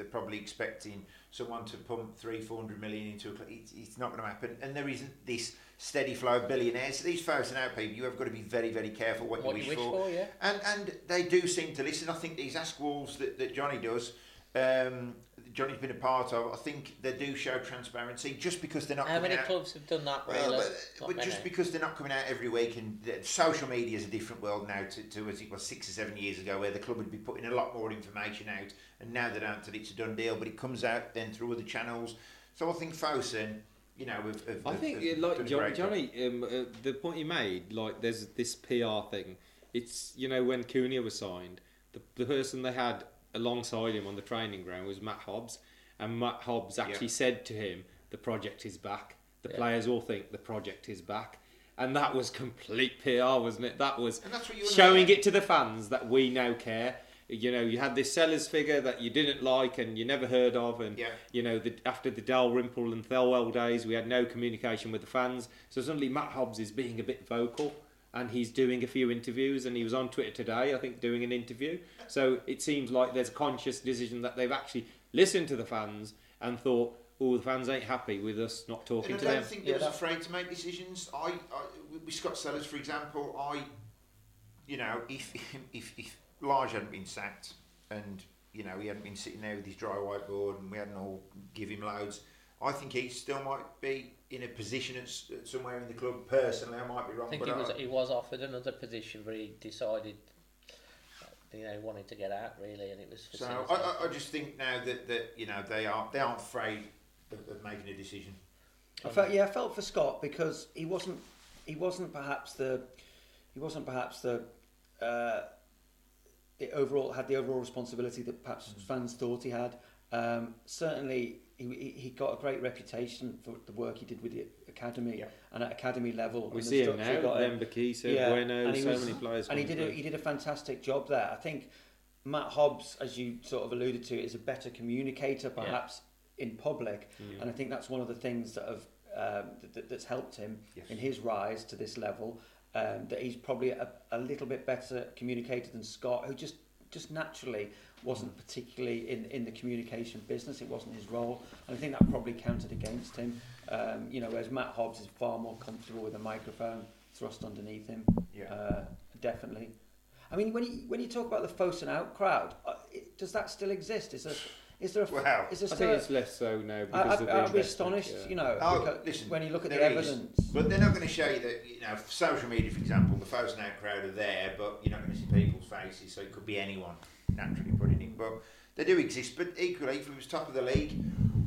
they're probably expecting someone to pump three, four hundred million into a. It's, it's not going to happen, and there isn't this steady flow of billionaires. So these Fosun out people, you have got to be very, very careful what, What you you wish, wish for. for, yeah. And and they do seem to listen. I think these Ask Wolves that, that Johnny does. Um, Johnny's been a part of. I think they do show transparency just because they're not. How coming many out- clubs have done that? well, really? but, but just because they're not coming out every week, and the, social media is a different world now to, to as it was six or seven years ago, where the club would be putting a lot more information out, and now they don't it's a done deal. But it comes out then through other channels. So I think Fosun, you know, have, have, I think, have yeah, done like a Johnny. Johnny um, uh, the point you made, like there's this PR thing. It's you know when Cunha was signed, the the person they had alongside him on the training ground was Matt Hobbs, and Matt Hobbs actually Yeah. said to him, "The project is back." The Yeah. players all think the project is back. And that was complete PR, wasn't it? That was And that's what you and showing it to the fans that we now care. You know, you had this Sellars figure that you didn't like and you never heard of, and Yeah. you know, the, after the Dalrymple and Thelwell days, we had no communication with the fans. So suddenly Matt Hobbs is being a bit vocal and he's doing a few interviews and he was on Twitter today, I think, doing an interview. So it seems like there's a conscious decision that they've actually listened to the fans and thought, oh, the fans ain't happy with us not talking And to them. I don't them. think they was afraid to make decisions. I, I with Scott Sellars, for example, I, you know, if if if Lage hadn't been sacked and you know he hadn't been sitting there with his dry whiteboard and we hadn't all give him loads, I think he still might be in a position at, s- somewhere in the club. Personally, I might be wrong, I think but he was I, he was offered another position, but he decided, you know, he wanted to get out really, and it was. so. I, I, I just think now that, that you know they are they aren't afraid of, of making a decision. I felt, yeah, I felt for Scott because he wasn't he wasn't perhaps the he wasn't perhaps the uh, the overall had the overall responsibility that perhaps Mm. fans thought he had. Um, certainly, he, he got a great reputation for the work he did with the academy Yeah. and at academy level. We see him now, he got in. them Bakisa, Bueno, and so was- many players. and he did a, he did a fantastic job there. I think Matt Hobbs, as you sort of alluded to, is a better communicator perhaps in public, and I think that's one of the things that have um, that, that's helped him Yes. in his rise to this level. Um, that he's probably a, a little bit better communicator than Scott, who just just naturally wasn't particularly in, in the communication business. It wasn't his role, and I think that probably counted against him. Um, you know, whereas Matt Hobbs is far more comfortable with a microphone thrust underneath him. Yeah. Uh, definitely. I mean, when you when you talk about the Fosun out crowd, uh, it, does that still exist? Is there is there a, Well, is there I still think a- it's less so now I, because I'd, of the I'd be investment, astonished, yeah. you know, Oh, because listen, when you look at the there is, evidence. But they're not going to show you that, you know, social media, for example, the Fosun out crowd are there, but you're not going to see people's faces, so it could be anyone naturally putting it. But they do exist. But equally, if we was top of the league,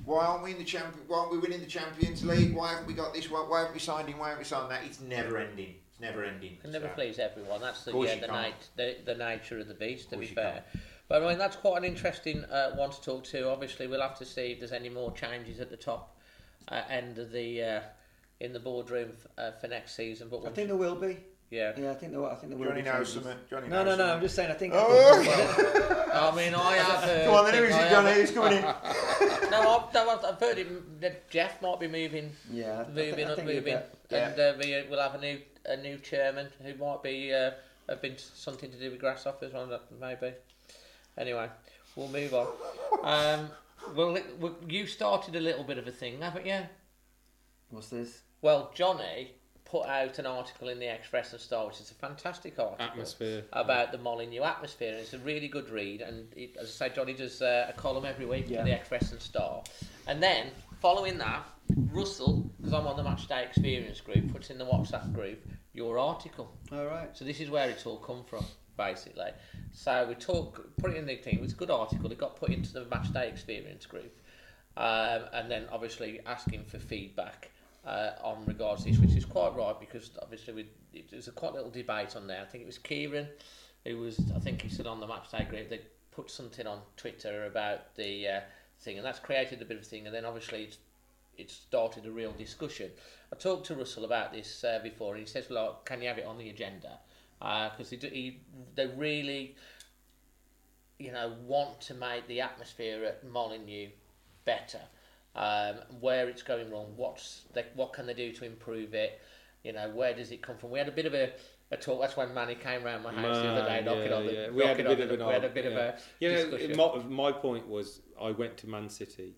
why aren't we in the champion? Why aren't we winning the Champions League? Why haven't we got this? Why, why haven't we signed him? Why haven't we signed that? It's never ending. It's never ending. can never So- please everyone. That's the yeah, the, can't. nat- the the nature of the beast. To be Course you fair, but I mean that's quite an interesting uh, one to talk to. Obviously, we'll have to see if there's any more changes at the top uh, end of the uh, in the boardroom f- uh, for next season. But I think there will be. Yeah. Yeah, I think there. will- I think there will Johnny be. knows changes. something. Johnny No, knows no, no. I'm just saying. I think. Oh! I mean, I have heard. Come on, then think who's I it, have- Johnny? Who's coming in? No, I've, no, I've, I've heard it, that Jeff might be moving, yeah, I think- moving I up, think you'll moving, get- and uh, we, we'll have a new a new chairman who might be uh, have been something to do with grasshoppers, or not, maybe. Anyway, we'll move on. Um, well, it- well, you started a little bit of a thing, haven't you? What's this? Well, Johnny put out an article in the Express and Star, which is a fantastic article Atmosphere. about the Molineux atmosphere. And it's a really good read. And it, as I say, Johnny does uh, a column every week Yeah. for the Express and Star. And then following that, Russell, because I'm on the Matchday Experience group, puts in the WhatsApp group your article. All right. So this is where it's all come from, basically. So we talk, put it in the thing. It was a good article. It got put into the Matchday Experience group, um, and then obviously asking for feedback uh, on regards to this, which is quite right because obviously we, it was a quite little debate on there. I think it was Kieran who was, I think he said on the Matchday group, they put something on Twitter about the uh, thing, and that's created a bit of a thing. And then obviously it's it started a real discussion. I talked to Russell about this uh, before, and he says, "Well, can you have it on the agenda?" Because he, they really, you know, want to make the atmosphere at Molineux better. Um, where it's going wrong, what's they, what can they do to improve it? You know, where does it come from? We had a bit of a, a talk. That's when Manny came round my house the other day, Man, knocking yeah, on the. yeah. We had a bit on of the- an We had a arg- bit of a You know, discussion. my, my point was I went to Man City,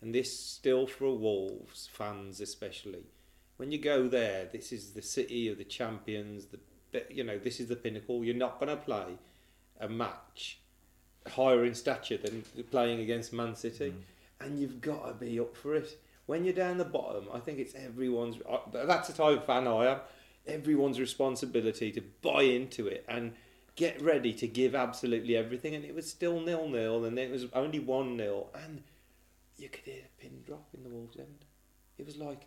and this still for Wolves fans especially. When you go there, this is the city of the champions. The you know this is the pinnacle. You're not going to play a match higher in stature than playing against Man City, and you've got to be up for it. When you're down the bottom, I think it's everyone's. Uh, that's the type of fan I am. Everyone's responsibility to buy into it and get ready to give absolutely everything. And it was still nil nil, and it was only one nil, and you could hear a pin drop in the Wolves end. It was like,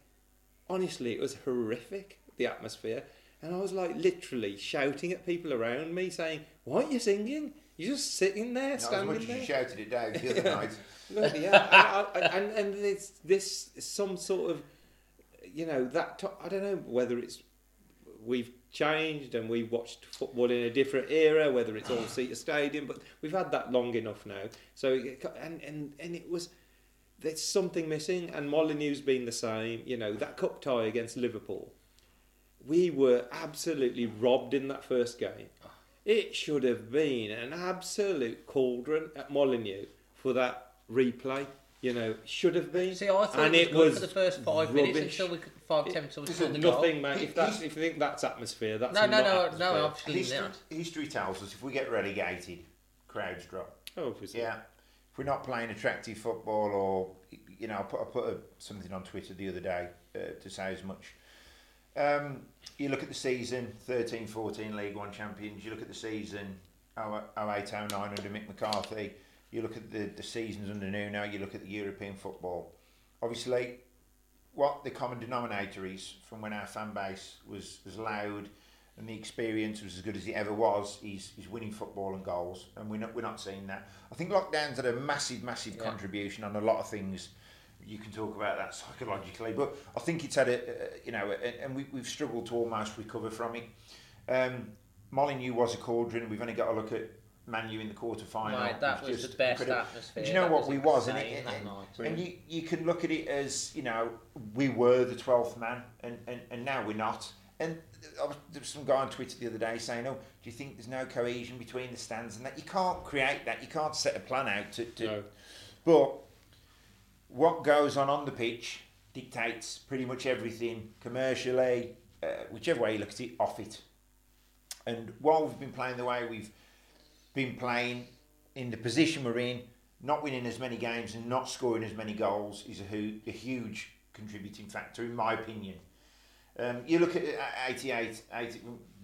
honestly, it was horrific the atmosphere, and I was like literally shouting at people around me, saying, "Why aren't you singing? You're just sitting there, standing there. As standing much as there." you shouted it down the other night. Bloody and, I, I- and, and there's this some sort of, you know, that to- I don't know whether it's we've changed and we've watched football in a different era, whether it's all seater stadium, but we've had that long enough now. So it, and and and it was there's something missing, and Molineux's been the same. You know that cup tie against Liverpool, we were absolutely robbed in that first game. Ah. It should have been an absolute cauldron at Molineux for that replay. You know, should have been. See, I thought and it was good for the first five minutes until we could, five ten until we This scored is the goal. nothing, mate. If that's if you think that's atmosphere, that's No, no, not no, atmosphere. no, obviously History, not. history tells us if we get relegated, crowds drop. Oh, obviously. Yeah. If we're not playing attractive football, or you know, I put, I put a, something on Twitter the other day uh, to say as much. Um, you look at the season 13 14 League One champions, you look at the season 08 09 under Mick McCarthy, you look at the, the seasons under Nuno, you look at the European football. Obviously, what the common denominator is from when our fan base was, as loud and the experience was as good as it ever was is, is winning football and goals and we're not, we're not seeing that. I think lockdowns had a massive, massive Yeah. contribution on a lot of things. You can talk about that psychologically, but I think it's had a, a you know, a, and we, we've struggled to almost recover from it. Um, Molineux was a cauldron. We've only got to look at Manu in the quarter final. Mate, that was the best atmosphere. Do you know That what was we was? And, it, and, and you, you can look at it as, you know, we were the 12th man and, and, and now we're not. And I was, there was some guy on Twitter the other day saying, oh, do you think there's no cohesion between the stands and that? You can't create that. You can't set a plan out to... to No. But what goes on on the pitch dictates pretty much everything commercially, uh, whichever way you look at it, off it. And while we've been playing the way we've been playing, in the position we're in, not winning as many games and not scoring as many goals is a, hu- a huge contributing factor, in my opinion. Um, you look at uh, 88, 80,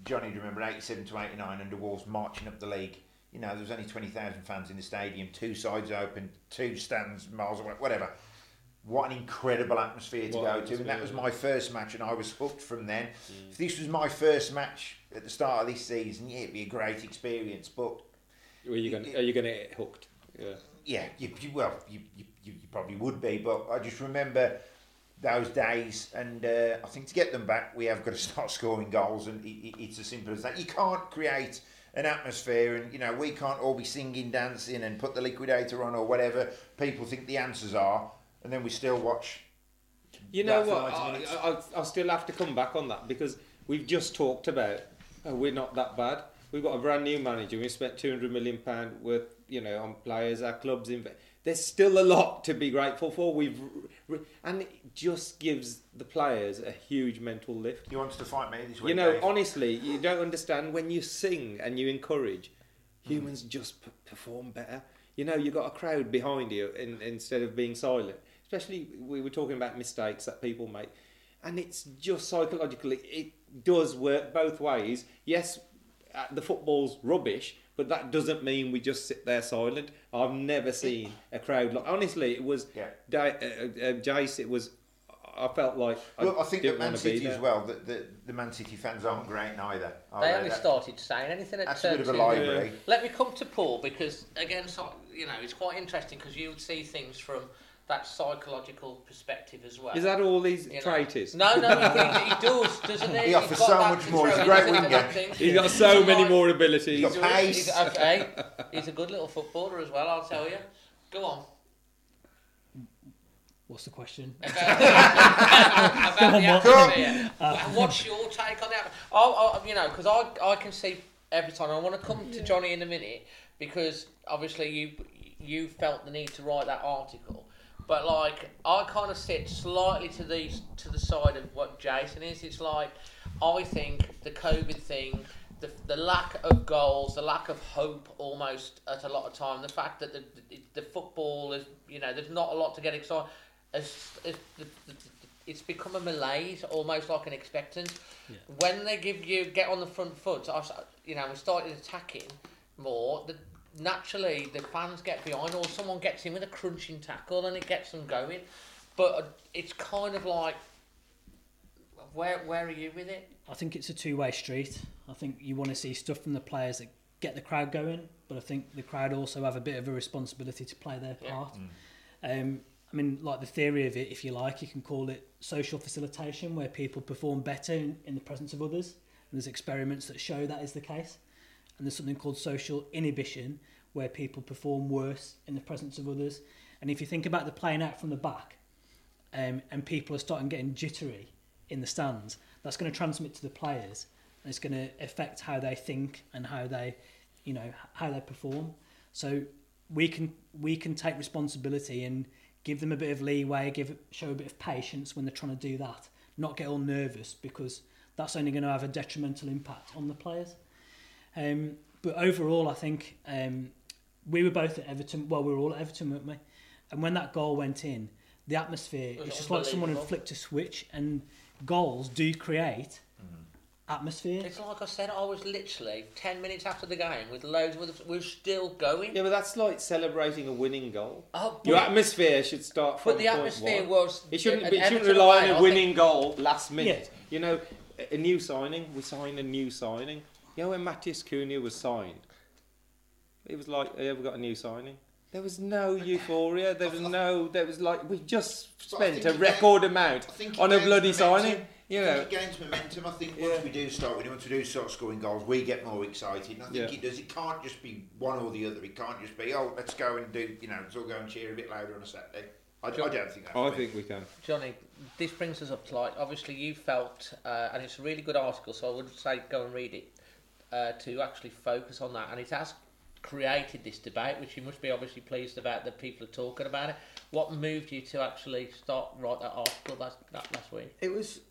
Johnny, do you remember 87 to 89 under Wolves marching up the league? You know, there was only 20,000 fans in the stadium, two sides open, two stands miles away, whatever. What an incredible atmosphere to What go to. And that was my first match, and I was hooked from then. If this was my first match at the start of this season, yeah, it'd be a great experience. But Are you going? Are you going to get hooked? Yeah. yeah, you, you well, you, you, you probably would be, but I just remember those days, and uh, I think to get them back, we have got to start scoring goals, and it, it, it's as simple as that. You can't create an atmosphere, and you know we can't all be singing, dancing, and put the liquidator on or whatever people think the answers are, and then we still watch. You know what? 90 I. I, I still have to come back on that because we've just talked about oh, we're not that bad. We've got a brand new manager. We spent two hundred million pound worth, you know, on players. Our clubs in. There's still a lot to be grateful for. We've Re- And it just gives the players a huge mental lift. You wants to fight me this week. You know, Dave. honestly, you don't understand when you sing and you encourage, humans just p- perform better. You know, you've got a crowd behind you in, instead of being silent. Especially, we were talking about mistakes that people make. And it's just psychologically, it does work both ways. Yes, the football's rubbish, but that doesn't mean we just sit there silent. I've never seen a crowd like. Honestly, it was. Yeah. Di- uh, uh, Jace, it was. I felt like. Well, I think that didn't Man City as well. That the, the Man City fans aren't great neither. are They only That- started saying anything at That's a bit of a turn two. library. Let me come to Paul because again, so, you know, it's quite interesting because you would see things from that psychological perspective as well. Is that all these You know. traitors? No, no, he, he does, doesn't he? He offers He's got so much more. He's a great winger. He's got so many Like- more abilities. He's got He's, okay, he's a good little footballer as well. I'll tell you. Go on. What's the question? about the atmosphere. What's your take on that? I, I, you know, because I, I can see every time. I want to come to Johnny in a minute because obviously you you felt the need to write that article, but like I kind of sit slightly to the to the side of what Jason is. It's like I think the COVID thing. The, the lack of goals, the lack of hope, almost at a lot of time. The fact that the, the, the football is, you know, there's not a lot to get excited. The, the, it's become a malaise, almost like an expectance. When they give you get on the front foot, I s- you know, we started attacking more. The, naturally, the fans get behind, or someone gets in with a crunching tackle, and it gets them going. But uh, it's kind of like, where where are you with it? I think it's a two-way street. I think you want to see stuff from the players that get the crowd going, but I think the crowd also have a bit of a responsibility to play their Yeah. part. Um, I mean, like the theory of it, if you like, you can call it social facilitation, where people perform better in, in the presence of others. And there's experiments that show that is the case. And there's something called social inhibition, where people perform worse in the presence of others. And if you think about the playing out from the back, um, and people are starting getting jittery in the stands, that's going to transmit to the players, and it's going to affect how they think and how they, you know, how they perform. So we can we can take responsibility and give them a bit of leeway, give show a bit of patience when they're trying to do that, not get all nervous because that's only going to have a detrimental impact on the players. Um, but overall, I think um, we were both at Everton. Well, we were all at Everton, weren't we? And when that goal went in, the atmosphere was it's just like someone had flicked a switch, and goals do create atmosphere. It's like I said, I was literally ten minutes after the game with loads of. We're still going. Yeah, but that's like celebrating a winning goal. Oh, Your atmosphere should start from But the point atmosphere one. was- It shouldn't. Be, it shouldn't rely away, on a winning goal last minute. Yeah. You know, a- a new signing. We signed a new signing. You know when Matheus Cunha was signed, it was like, "Have we got a new signing?" There was no euphoria. There was no. There was like we just spent a record gains- amount I think it on a bloody momentum. signing. You know, think it gains momentum. I think once Yeah. we do start, once we do start scoring goals, we get more excited. And I think Yeah. it does. It can't just be one or the other. It can't just be oh, let's go and do. You know, let's all go and cheer a bit louder on a Saturday. I, I don't think that's. I think we can. Johnny, this brings us up to light. obviously you felt, uh, and it's a really good article, so I would say go and read it uh, to actually focus on that, and it has created this debate, which you must be obviously pleased about that people are talking about it. What moved you to actually start write that article last that last week? It was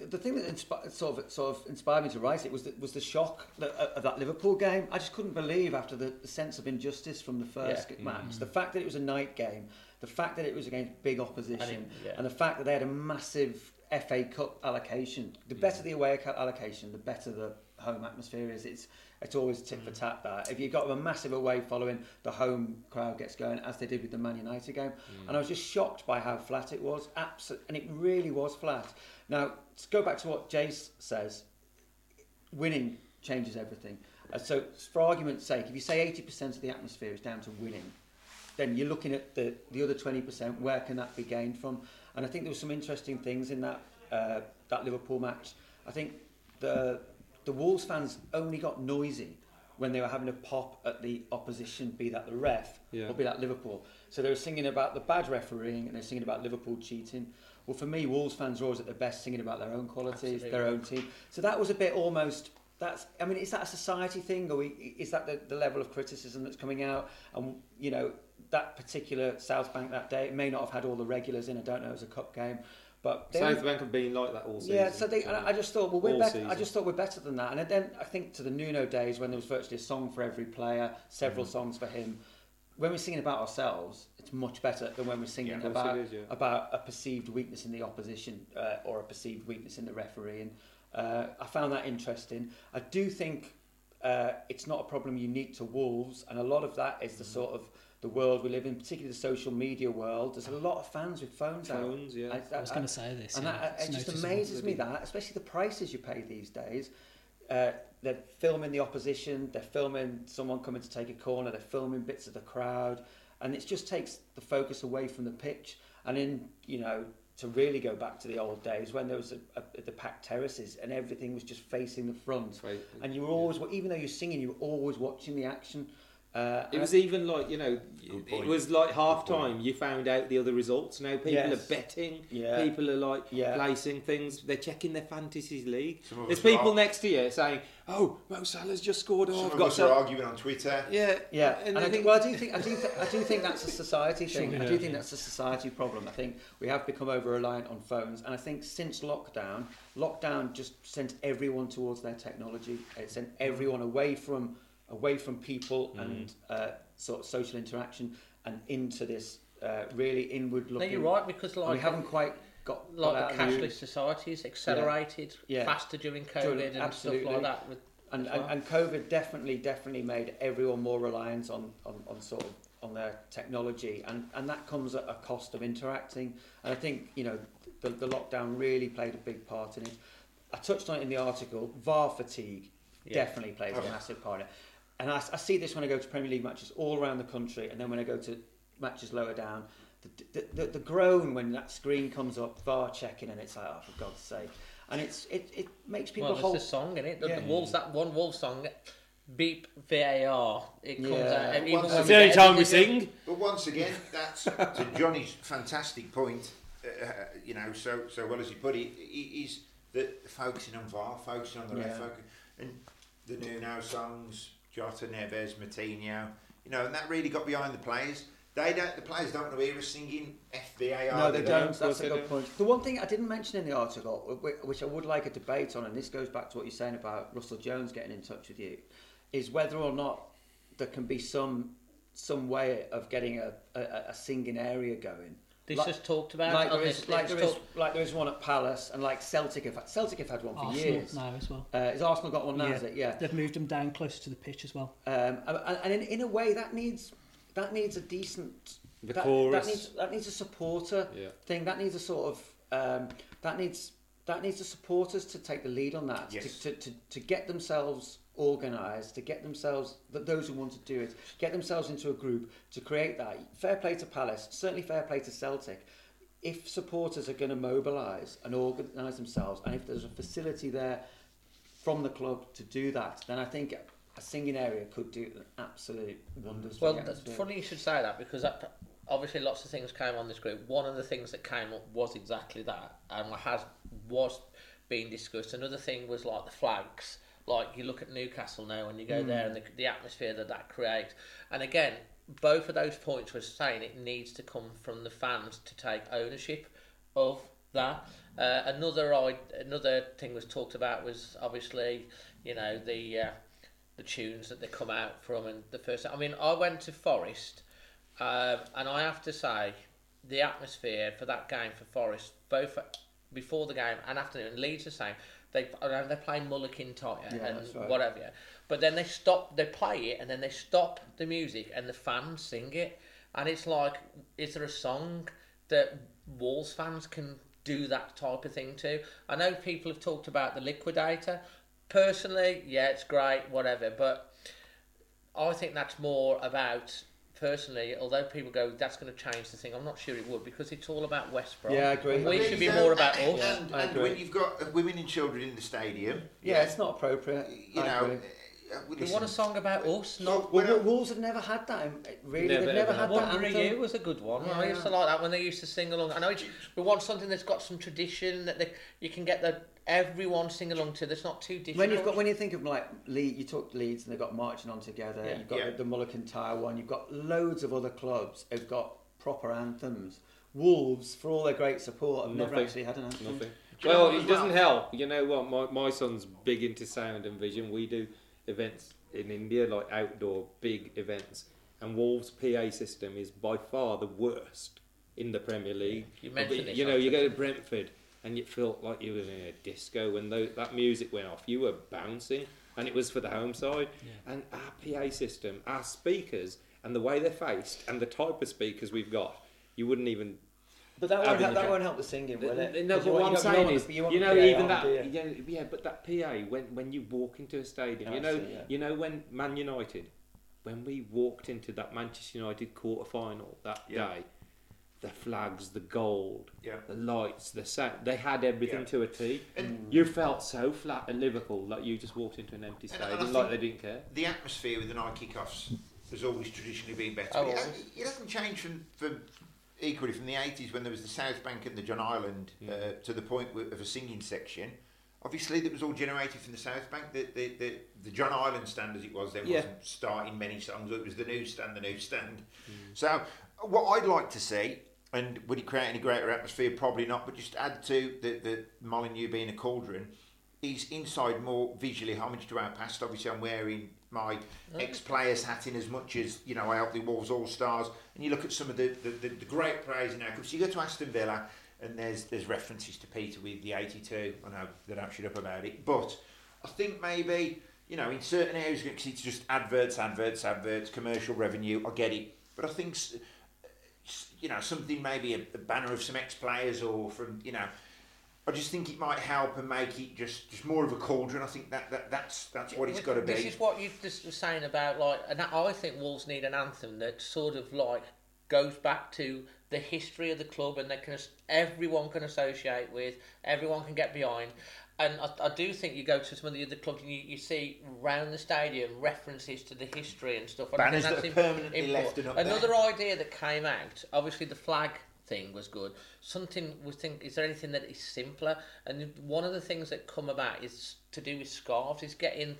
the thing that inspi- sort of sort of inspired me to write it was the, was the shock that, uh, of that Liverpool game. I just couldn't believe after the, the sense of injustice from the first Yeah. match, the fact that it was a night game, the fact that it was against big opposition, And and, it- yeah. the fact that they had a massive FA Cup allocation. The better the away allocation, the better the home atmosphere is. It's it's always tit for tat. That if you've got a massive away following, the home crowd gets going, as they did with the Man United game. And I was just shocked by how flat it was. Absolutely, and it really was flat. Now to go back to what Jace says, winning changes everything. Uh, so, for argument's sake, if you say 80% of the atmosphere is down to winning, then you're looking at the, the other 20%, where can that be gained from? And I think there were some interesting things in that, uh, that Liverpool match. I think the, the Wolves fans only got noisy when they were having a pop at the opposition, be that the ref Yeah. or be that Liverpool. So they were singing about the bad refereeing and they're singing about Liverpool cheating. Well, for me, Wolves fans are always at their best singing about their own qualities, their own team. So that was a bit almost. That's. I mean, is that a society thing, or we- is that the, the level of criticism that's coming out? And you know, that particular South Bank that day. It may not have had all the regulars in. I don't know. It was a cup game, but South Bank have been like that all season. yeah, so they, and I just thought, well, we're better. I just thought we're better than that. And then I think to the Nuno days when there was virtually a song for every player, several Mm-hmm. songs for him. When we're singing about ourselves, it's much better than when we're singing Yeah, about is, yeah. about a perceived weakness in the opposition uh, or a perceived weakness in the referee. And uh, I found that interesting. I do think uh, it's not a problem unique to Wolves, and a lot of that is the Mm-hmm. sort of the world we live in, particularly the social media world. There's a lot of fans with phones, out. Phones, yeah. I was gonna say this, and yeah. that, it just amazes me that, especially the prices you pay these days. Uh, they're filming the opposition, they're filming someone coming to take a corner, they're filming bits of the crowd, and it just takes the focus away from the pitch. And in you know to really go back to the old days when there was a, a, the packed terraces and everything was just facing the front, Right. and you were always even though you're singing, you were always watching the action. Uh, It was even like you know, it was like half time. You found out the other results. Now people Yes. are betting. Yeah. People are like Yeah. placing things. They're checking their fantasy league. There's people are- next to you saying, "Oh, Mo Salah's just scored. Oh, Some I've of got us some." are arguing on Twitter. Yeah, Yeah, and, and, I I think do, well, I do think I do, th- I do think that's a society thing. Sure, I do think that's a society problem. I think we have become over reliant on phones, and I think since lockdown, lockdown just sent everyone towards their technology. It sent everyone away from away from people and uh, sort of social interaction and into this uh, really inward No, looking. you're right because like we haven't quite got got like out the of cashless societies accelerated Yeah. faster during COVID During- and stuff like that. With, and, as and, and COVID definitely, definitely made everyone more reliant on, on, on sort of on their technology, and, and that comes at a cost of interacting. And I think you know the, the lockdown really played a big part in it. I touched on it in the article. VAR fatigue Yeah. definitely plays a Okay. massive part in it. And I, I see this when I go to Premier League matches all around the country, and then when I go to matches lower down, the, the, the, the groan when that screen comes up, VAR checking, and it's like, oh, for God's sake. And it's it, it makes people well, hold it's the song in it. The, Yeah. the Wolves that one Wolves song, beep VAR. It comes Yeah. out. Even Once when it's the only time we editing it- sing. But once again, that's to Johnny's fantastic point. Uh, you know, so so well as he put it, i- is that focusing on VAR, focusing on the Yeah. ref, focus, and the new now songs, Jota, Neves, Moutinho. You know, and that really got behind the players. They don't. The players don't want to hear us singing FVAR. No, they don't. Of course That's a good point. The one thing I didn't mention in the article, which I would like a debate on, and this goes back to what you're saying about Russell Jones getting in touch with you, is whether or not there can be some some way of getting a, a, a singing area going. This Like- is talked about. Like on there this- is, like there is, like there is one at Palace, and like Celtic have had, Celtic have had one for Arsenal years. now as well. Uh, has Arsenal got one now? Is it? Yeah. They've moved them down closer to the pitch as well. Um, and and in, in a way, that needs that needs a decent The that, chorus. That needs that needs a supporter Yeah. thing. That needs a sort of um, that needs that needs the supporters to take the lead on that. Yes. To, to, to, to get themselves organised, to get themselves that those who want to do it, get themselves into a group to create that. Fair play to Palace, certainly fair play to Celtic. If supporters are going to mobilise and organise themselves, and if there's a facility there from the club to do that, then I think a singing area could do absolute wonders. Well, that's funny you should say that because that, obviously lots of things came on this group. One of the things that came up was exactly that, and has was being discussed. Another thing was like the flags. Like you look at Newcastle now, and you go there, and the, the atmosphere that that creates. And again, both of those points were saying it needs to come from the fans to take ownership of that. Uh, another i- another thing was talked about was obviously you know the uh, the tunes that they come out from and the first. I mean, I went to Forest, um, and I have to say the atmosphere for that game for Forest, both before the game and after, and Leeds the same. They uh, know they're playing Mull of Kintyre Yeah, and right. whatever, but then they stop, they play it, and then they stop the music, and the fans sing it, and it's like, is there a song that Wolves fans can do that type of thing to? I know people have talked about the Liquidator. Personally, yeah, it's great, whatever, but I think that's more about personally. Although people go, that's going to change the thing. I'm not sure it would because it's all about West Brom. Yeah, I agree. And we There should be go. more about us. And, I and when you've got uh, women and children in the stadium, yeah, it's not appropriate. you I know, agree. Yeah, we We listen. want a song about us, So, not. when I- Well, Wolves have never had that. um, Really, Never, they've never ever had had that Wonder anthem. You was a good one. I used to like that when they used to sing along. I know it's, we want something that's got some tradition that they, you can get the everyone sing along to. That's not too difficult. When you've got when you think of like Leeds, you talk Leeds and they've got marching on together. Yeah. You've got Yeah. the, the Mull of Kintyre one. You've got loads of other clubs who've got proper anthems. Wolves, for all their great support, have never actually had an anthem. Nothing. Do you know Well, it doesn't well? help. You know what? My, my son's big into sound and vision. We do events in India, like outdoor big events, and Wolves' PA system is by far the worst in the Premier League. You mentioned But, You know, you go to Brentford and you felt like you were in a disco when that music went off. You were bouncing, and it was for the home side. And our PA system, our speakers, and the way they're faced, and the type of speakers we've got, you wouldn't even But that won't, Having help, the that won't help the singing, will it? No, but you what want- I'm you don't- saying want is, the- you, want the know, PA even on, that, do you? yeah, yeah, but that PA when when you walk into a stadium, Yeah, you know, see, yeah. you know when Man United, when we walked into that Manchester United quarter final that Yeah. day, the flags, the gold, Yeah. the lights, the sound, they had everything Yeah. to a T. And- mm. you felt so flat at Liverpool, like you just walked into an empty And- and I stadium, like they didn't care. The atmosphere with the Nike cuffs has always traditionally been better. Oh, But it, always. it hasn't changed from, from equally from the 80s when there was the South Bank and the John Ireland uh, to the point of a singing section. Obviously, that was all generated from the South Bank. The, the, the, the John Ireland stand, as it was there Yeah. wasn't starting many songs. It was the new stand the newsstand. So, what I'd like to see, and would it create any greater atmosphere? Probably not, but just add to the, the Molineux being a cauldron, is inside more visually homage to our past. Obviously, I'm wearing my oh. ex-players hat in as much as you know I helped the Wolves All Stars, and you look at some of the, the, the, the great players in our club. So you go to Aston Villa, and there's there's references to Peter Withe the 82. I know they don't shut up about it, but I think maybe you know in certain areas because it's just adverts, adverts, adverts, commercial revenue. I get it, but I think. You know, something maybe a, a banner of some ex-players or from you know, I just think it might help and make it just, just more of a cauldron. I think that, that that's that's what it's got to be. This is what you just were saying about like, and I think Wolves need an anthem that sort of like goes back to the history of the club, and that can everyone can associate with, everyone can get behind. And I, I do think you go to some of the other clubs and you, you see round the stadium references to the history and stuff. And Banners that are permanently important. left and up Another there. idea that came out, obviously the flag thing was good. Something we think is there anything that is simpler? And one of the things that come about is to do with scarves. Is getting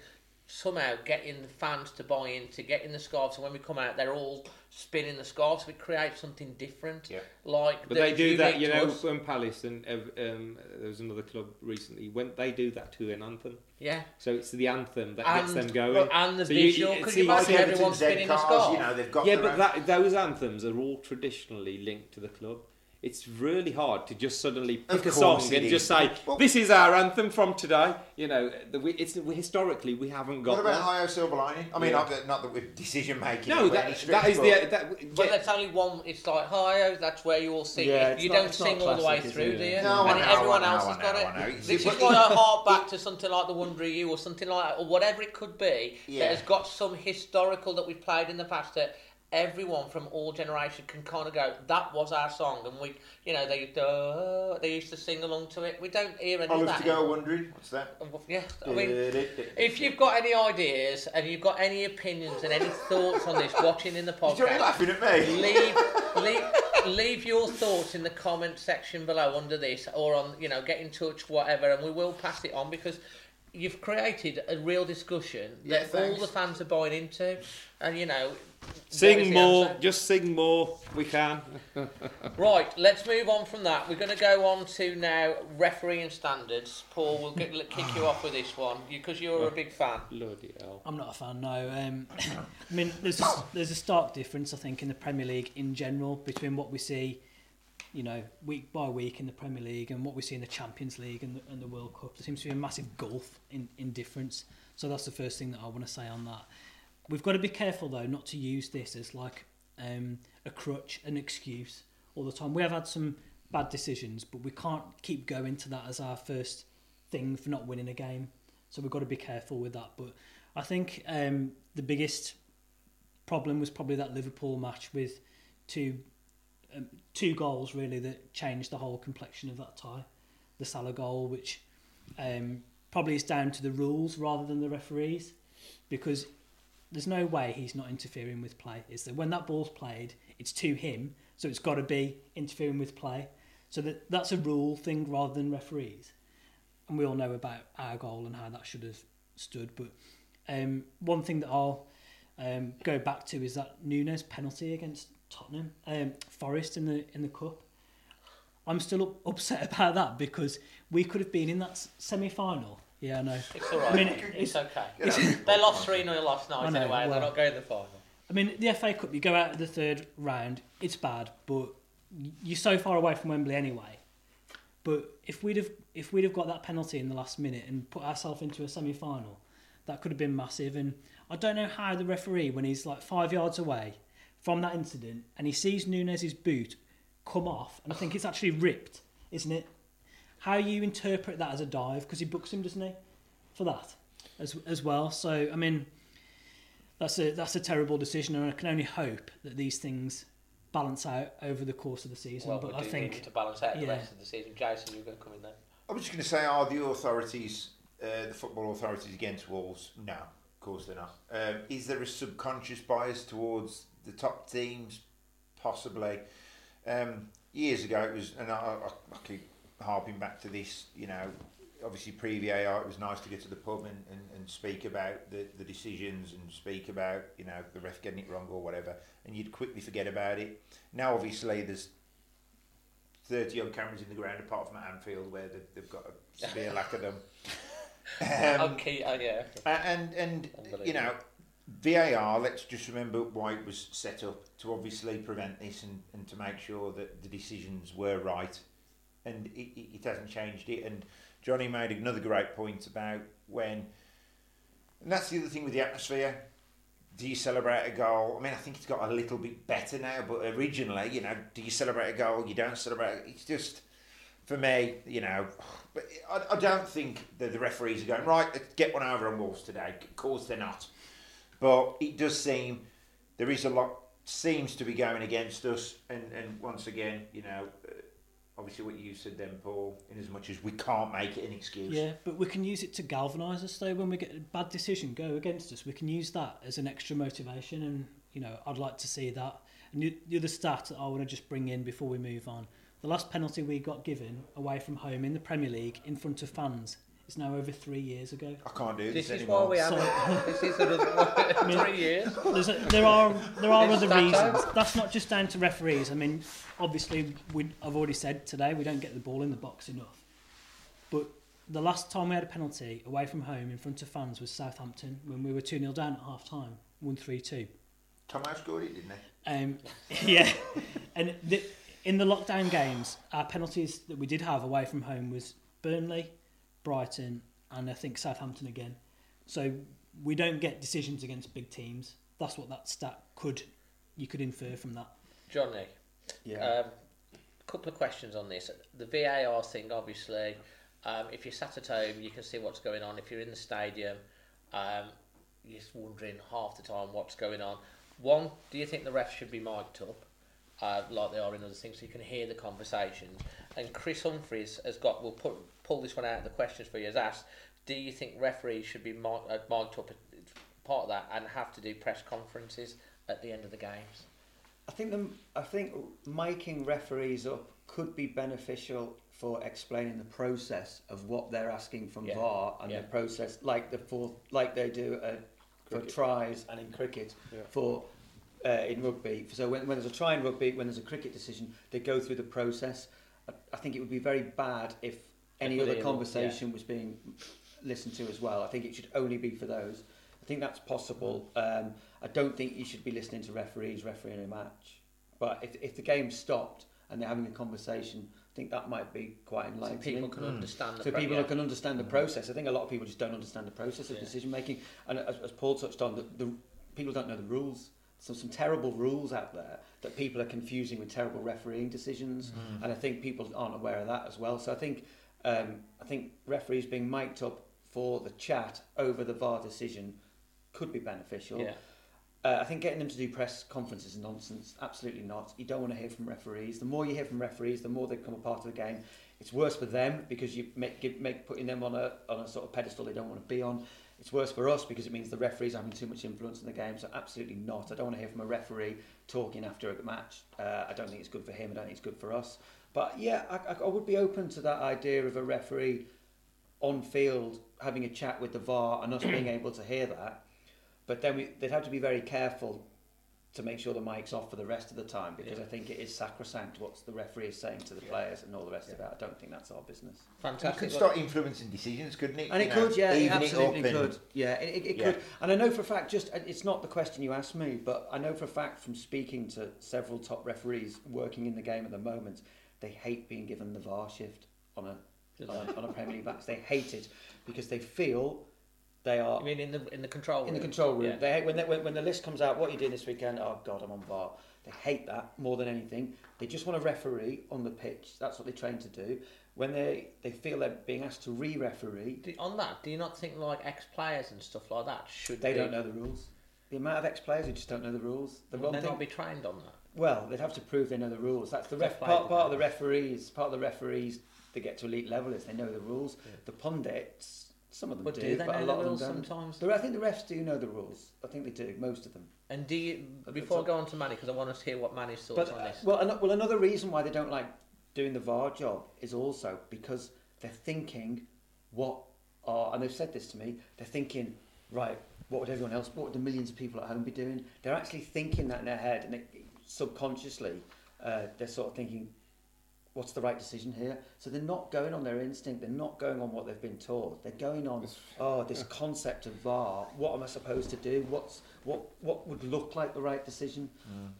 somehow getting the fans to buy into getting the scarves. and when we come out, they're all spinning the scarves. So it creates something different. Yeah. Like But they do that, you know, us. when Palace and um, there was another club recently. When they do that to an anthem, Yeah. so it's the anthem that gets them going. well, and the So visual, you- 'cause see- you might see- see everyone Everton Z spinning the cars, scarf. You know, they've got yeah, but that, those anthems are all traditionally linked to the club. It's really hard to just suddenly pick a course song and is. just say, Well- "This is our anthem from today." You know, the, we, it's we, historically we haven't got What about one. High Silver Lining? I mean, Yeah. not that, not that we're decision making. No, that, that is the that. But yeah, that's only one. It's like hi, that's where you all sing. Yeah, it. You not- don't sing all the way through, it? do you? No, and know, everyone I know, else I has got know, it. I know. This But is you- why I hark back to something like the Wonder of You or something like that, or whatever it could be Yeah. that has got some historical that we've played in the past that everyone from all generations can kind of go, that was our song, and we, you know, they uh, they used to sing along to it. We don't hear any I of love that. to go wondering. What's that? Yeah, I mean, if you've got any ideas and you've got any opinions and any thoughts on this, watching in the podcast, You're laughing at me. leave, leave, leave your thoughts in the comment section below under this, or on you know, get in touch, whatever, and we will pass it on because you've created a real discussion Yeah, that all thanks. the fans are buying into, and you know. sing more, answer? just sing more. We can. Right, let's move on from that. We're going to go on to now refereeing standards. Paul, we'll get, kick you off with this one because you're a big fan. Bloody hell. I'm not a fan, no. Um, I mean, there's a, there's a stark difference, I think, in the Premier League in general between what we see, you know, week by week in the Premier League and what we see in the Champions League and the, and the World Cup. There seems to be a massive gulf in, in difference. So that's the first thing that I want to say on that. We've got to be careful, though, not to use this as like um, a crutch, an excuse all the time. We have had some bad decisions, but we can't keep going to that as our first thing for not winning a game. So we've got to be careful with that. But I think um, the biggest problem was probably that Liverpool match with two um, two goals really that changed the whole complexion of that tie. The Salah goal, which um, probably is down to the rules rather than the referees. because there's no way he's not interfering with play. Is that when that ball's played, it's to him, so it's got to be interfering with play. So that that's a rule thing rather than referees. And we all know about our goal and how that should have stood. But um, one thing that I'll um, go back to is that Nunes penalty against Tottenham, um, Forest in the in the cup. I'm still up, upset about that because we could have been in that semi final. Yeah, I know. It's all right. I mean, it's, it's, okay. they lost 3 0 last night know, anyway, and they're not going to the final. I mean, the FA Cup, you go out of the third round, it's bad, but you're so far away from Wembley anyway. But if we'd have if we'd have got that penalty in the last minute and put ourselves into a semi final, that could have been massive. And I don't know how the referee, when he's like five yards away from that incident, and he sees Nunes's boot come off, and I think it's actually ripped, isn't it? How you interpret that as a dive because he books him, doesn't he, for that as as well. So I mean, that's a that's a terrible decision, and I can only hope that these things balance out over the course of the season. Well, but we I do think need to balance out the rest of the season. Jason, you're going to come in there. I was just going to say, are the authorities, uh, the football authorities, against Wolves? No, of course they're not. Um, is there a subconscious bias towards the top teams? Possibly. Um, years ago, it was, and I, I, I keep harping back to this. You know, obviously pre-VAR, it was nice to get to the pub and, and, and speak about the, the decisions and speak about you know the ref getting it wrong or whatever, and you'd quickly forget about it. Now, obviously, there's 30 odd cameras in the ground apart from at Anfield where they've, they've got a severe lack of them. Um, okay, oh, yeah. and and you know, VAR. Let's just remember why it was set up to obviously prevent this and, and to make sure that the decisions were right, and it, it, hasn't changed it. And Johnny made another great point about when, and that's the other thing with the atmosphere. Do you celebrate a goal? I mean, I think it's got a little bit better now, but originally, you know, do you celebrate a goal? You don't celebrate. It's just for me, you know, but I, I don't think that the referees are going right. Get one over on Wolves today. Of course, they're not. But it does seem there is a lot seems to be going against us, and and once again, you know, obviously what you said then, Paul, in as much as we can't make it an excuse. Yeah, but we can use it to galvanise us though. When we get a bad decision go against us, we can use that as an extra motivation, and you know, I'd like to see that. And the, the other stat that I want to just bring in before we move on: the last penalty we got given away from home in the Premier League in front of fans is now over three years ago. I can't do This this, is why anymore. we have it. This is another three years. A, there are there are It's other reasons. time. That's not just down to referees. I mean, obviously, we, I've already said today we don't get the ball in the box enough. But the last time we had a penalty away from home in front of fans was Southampton when we were 2 0 down at half time, 1 3 2. Tomo scored it, didn't he? Um, yeah, and the, in the lockdown games, our penalties that we did have away from home was Burnley, Brighton, and I think Southampton again. So we don't get decisions against big teams. That's what that stat could you could infer from that. Johnny, Yeah. um, a couple of questions on this. The VAR thing, obviously, um, if you're sat at home, you can see what's going on. If you're in the stadium, um, you're just wondering half the time what's going on. One, do you think the refs should be mic'd up, uh, like they are in other things, so you can hear the conversations? And Chris Humphries has got, we'll put, pull this one out of the questions for you, has asked, do you think referees should be marked, uh, mic'd up, as part of that, and have to do press conferences at the end of the games? I think the, I think making referees up could be beneficial for explaining the process of what they're asking from Yeah. VAR and Yeah. the process, like the fourth, like they do uh, for tries and in cricket for uh, in rugby. So when, when there's a try in rugby, when there's a cricket decision, they go through the process. I, I think it would be very bad if any other they- conversation was being listened to as well. I think it should only be for those. I think that's possible. Mm. Um, I don't think you should be listening to referees refereeing a match. But if, if the game stopped and they're having a conversation, I think that might be quite So enlightening. people can hmm. understand the So pro- people yeah. can understand the mm. process. I think a lot of people just don't understand the process of Yeah. decision making. And as, as Paul touched on, the, the people don't know the rules. So some terrible rules out there that people are confusing with terrible refereeing decisions, mm. and I think people aren't aware of that as well. So I think um, I think referees being mic'd up for the chat over the VAR decision could be beneficial. Yeah. Uh, I think getting them to do press conferences is nonsense. Absolutely not. You don't want to hear from referees. The more you hear from referees, the more they become a part of the game. It's worse for them because you make, give, make putting them on a on a sort of pedestal they don't want to be on. it's worse for us because it means the referee's having too much influence in the game. So absolutely not. I don't want to hear from a referee talking after a match. Uh, I don't think it's good for him. I don't think it's good for us. But yeah, I, I, I would be open to that idea of a referee on field having a chat with the VAR and us being able to hear that. But then we, they'd have to be very careful to make sure the mic's off for the rest of the time because Yeah. I think it is sacrosanct what the referee is saying to the players and all the rest of it. I don't think that's our business. Fantastic. It Fantastic. could start influencing decisions, couldn't it? And You it know, could, yeah, it even absolutely up and- could. Yeah, it, it, it Yeah. could. And I know for a fact, just uh, it's not the question you asked me, but I know for a fact from speaking to several top referees working in the game at the moment, they hate being given the VAR shift on a on a, on a Premier League match. They hate it because they feel they are I mean, in the in the control room. in the control room. Yeah. They hate, when, they, when when the list comes out, what are you doing this weekend? Oh God, I'm on VAR. They hate that more than anything. They just want a referee on the pitch. That's what they train to do. When they, they feel they're being asked to re-referee, Do- On that, do you not think like ex-players and stuff like that should they be, don't know the rules. The amount of ex-players who just don't know the rules. The wrong they thing. not be trained on that? Well, they'd have to prove they know the rules. That's the ref, part, part of the referees. Part of the referees that get to elite level is they know the rules. The pundits, some of them do, do they but a lot the of them don't. sometimes? I think the refs do know the rules. I think they do. Most of them. And do you before I go on to Manny because I want to hear what Manny's thoughts But on uh, this. well, an- well, another reason why they don't like doing the VAR job is also because they're thinking what are, and they've said this to me. They're thinking, right, what would everyone else, what would the millions of people at home be doing? They're actually thinking that in their head, and it, subconsciously, uh, they're sort of thinking, what's the right decision here? So they're not going on their instinct. They're not going on what they've been taught. They're going on, oh, this concept of VAR. What am I supposed to do? What's what what would look like the right decision?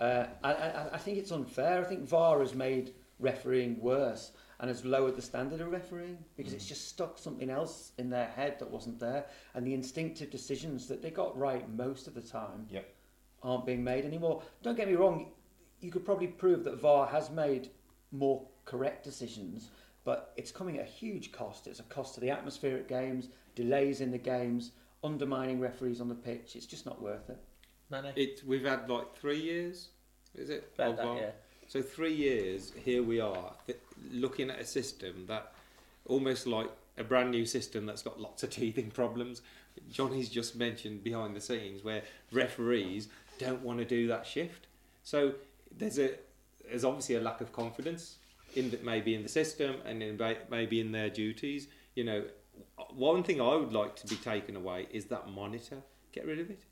Uh, I, I, I think it's unfair. I think VAR has made refereeing worse and has lowered the standard of refereeing because it's just stuck something else in their head that wasn't there, and the instinctive decisions that they got right most of the time Yep. aren't being made anymore. Don't get me wrong, you could probably prove that VAR has made more correct decisions, but it's coming at a huge cost. It's a cost to the atmosphere at games, delays in the games, undermining referees on the pitch. It's just not worth it. Manny, It we've had like three years, is it? About that, VAR? yeah. So three years, here we are, th- looking at a system that almost like a brand new system that's got lots of teething problems. Johnny's just mentioned behind the scenes where referees don't want to do that shift. So there's a there's obviously a lack of confidence in the, maybe in the system and in maybe in their duties. You know, one thing I would like to be taken away is that monitor. Get rid of it.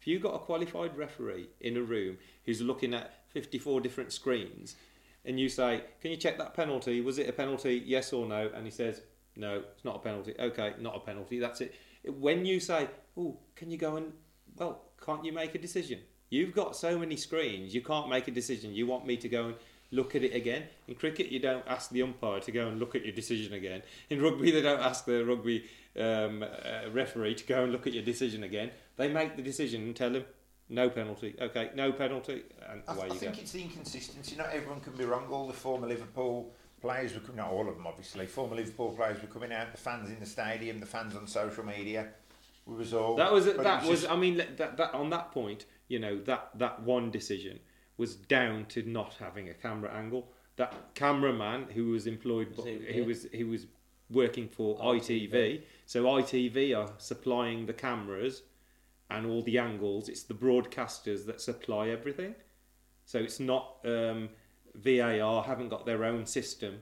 If you've got a qualified referee in a room who's looking at 54 different screens and you say, Can you check that penalty? Was it a penalty? Yes or no? And he says, No, it's not a penalty. Okay, not a penalty. That's it. When you say, Oh, can you go and, well, can't you make a decision? You've got so many screens, you can't make a decision. You want me to go and look at it again. In cricket, you don't ask the umpire to go and look at your decision again. In rugby, they don't ask the rugby um, uh, referee to go and look at your decision again. They make the decision and tell him, no penalty. Okay, no penalty, and I, away I you think go. it's the inconsistency. Not everyone can be wrong. All the former Liverpool players were coming, not all of them obviously. Former Liverpool players were coming out. The fans in the stadium, the fans on social media. We was all. That was that was. just- I mean, that, that on that point, you know, that that one decision was down to not having a camera angle. That cameraman who was employed, Was he- he yeah. was he was working for ITV. So ITV are supplying the cameras and all the angles. It's the broadcasters that supply everything. So it's not um, VAR haven't got their own system.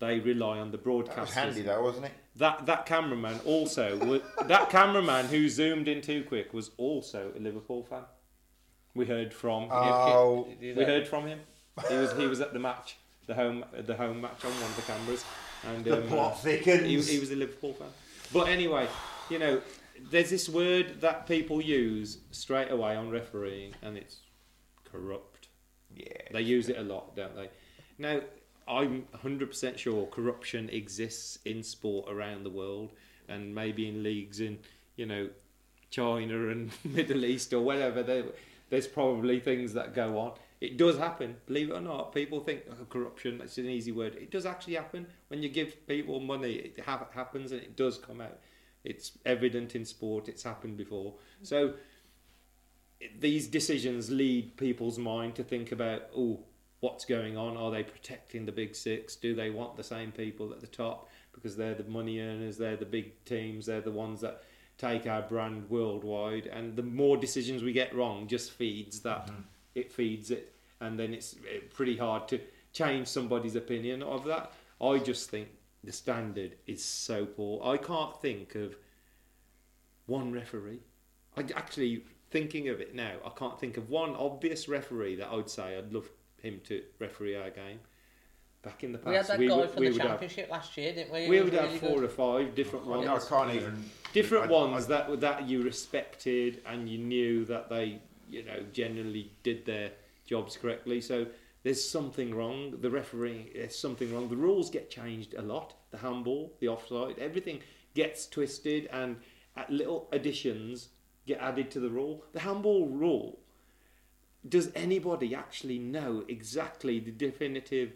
They rely on the broadcasters. that was handy though, wasn't it? That that cameraman also wa- that cameraman who zoomed in too quick was also a Liverpool fan. We heard from him. Oh. we heard from him. He was he was at the match, the home the home match on one of the cameras, and The um, plot uh, thickens. He, he was a Liverpool fan. But anyway, you know, there's this word that people use straight away on refereeing, and it's corrupt. Yeah. They use it a lot, don't they? Now, I'm 100% sure corruption exists in sport around the world and maybe in leagues in, you know, China and Middle East or whatever. There, there's probably things that go on. It does happen, believe it or not. People think oh, corruption, that's an easy word. It does actually happen. When you give people money, it ha- happens and it does come out. It's evident in sport, it's happened before. So, these decisions lead people's mind to think about oh what's going on are they protecting the big six do they want the same people at the top because they're the money earners they're the big teams they're the ones that take our brand worldwide. And the more decisions we get wrong, just feeds that. Mm-hmm. It feeds it, and then it's pretty hard to change somebody's opinion of that. I just think the standard is so poor. I can't think of one referee. I actually thinking of it now. I can't think of one obvious referee that I would say I'd love him to referee our game. Back in the past, We had that we guy would, from the would have championship last year, didn't we? we would was have four good. or five different oh, ones. I can't even. Different I- ones I- that that you respected and you knew that they you know generally did their jobs correctly. So there's something wrong. The refereeing, there's something wrong. The rules get changed a lot. The handball, the offside, everything gets twisted and little additions get added to the rule. The handball rule. Does anybody actually know exactly the definitive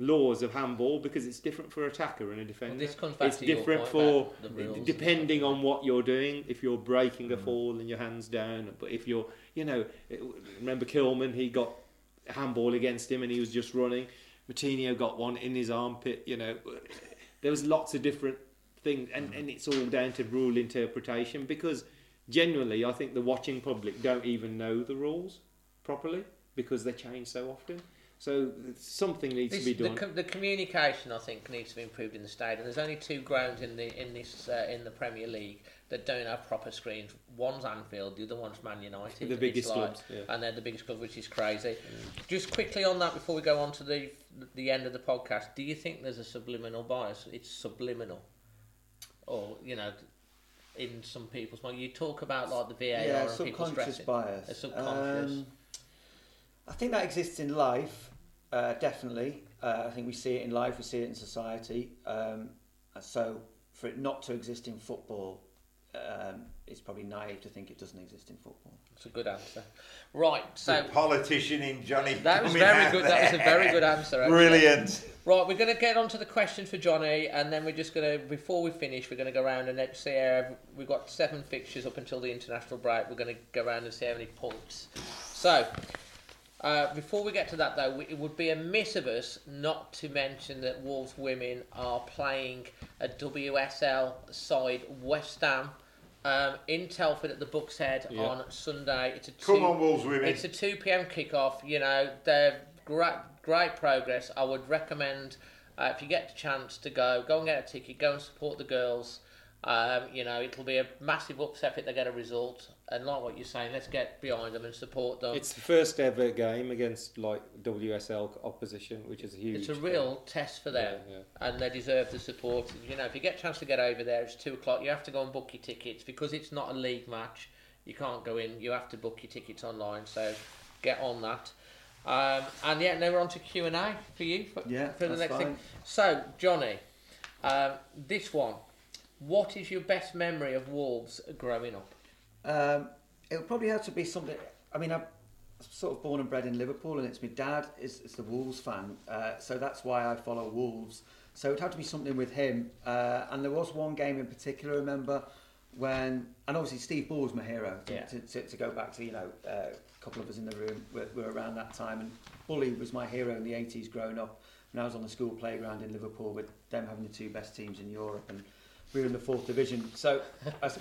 laws of handball because it's different for attacker and a defender. this comes back it's to different for depending on what you're doing. If you're breaking a mm. fall and your hands down, but if you're, you know, remember Kilman, he got a handball against him and he was just running. Moutinho got one in his armpit. You know, there was lots of different things, and, mm. and it's all down to rule interpretation because generally, I think the watching public don't even know the rules properly because they change so often. So something needs This, to be the, done. com- the communication, I think, needs to be improved in the stadium. There's only two grounds in the in this uh, in the Premier League that don't have proper screens. One's Anfield, the other one's Man United. The biggest like- clubs, yeah. and they're the biggest club, which is crazy. Just quickly on that before we go on to the the end of the podcast, do you think there's a subliminal bias? It's subliminal, or you know, in some people's mind, you talk about like the VAR yeah, and people subconscious stressing. bias. A subconscious. Um, I think that exists in life, uh, definitely. Uh, I think we see it in life, we see it in society. Um, so for it not to exist in football, um, it's probably naive to think it doesn't exist in football. That's a good answer. Right, so The politician in Johnny. That was very out good. That was a very good answer. actually. Brilliant. Right, we're going to get on to the questions for Johnny, and then we're just going to, before we finish, we're going to go around and let's see how we've got seven fixtures up until the international break. We're going to go around and see how many points. So, uh, before we get to that, though, we- it would be amiss of us not to mention that Wolves women are playing a WSL side, West Ham. Um, in Telford at the Bucks Head Yeah. on Sunday. It's a Come two- on, Wolves women. It's a 2 p.m. kickoff. You know, they're great, great progress. I would recommend uh, if you get the chance to go, go and get a ticket, go and support the girls. Um, you know, it'll be a massive upset if they get a result. And like what you're saying, let's get behind them and support them. It's the first ever game against like WSL opposition, which is huge. It's a real test for them, Yeah, and they deserve the support. You know, if you get a chance to get over there, it's two o'clock. You have to go and book your tickets because it's not a league match. You can't go in. You have to book your tickets online. So get on that. Um, and yeah, now we're on to Q and A for you for, Yeah, for the next fine. thing. So Johnny, um, this one. What is your best memory of Wolves growing up? Um, it would probably have to be something. I mean, I'm sort of born and bred in Liverpool, and it's my dad is, is the Wolves fan, uh, so that's why I follow Wolves. So it'd have to be something with him. Uh, and there was one game in particular. I remember when, and obviously Steve Bull was my hero. To, Yeah. to, to, to go back to, you know, uh, a couple of us in the room were, were around that time, and Bully was my hero in the 80s growing up. When I was on the school playground in Liverpool with them having the two best teams in Europe, and we were in the fourth division. So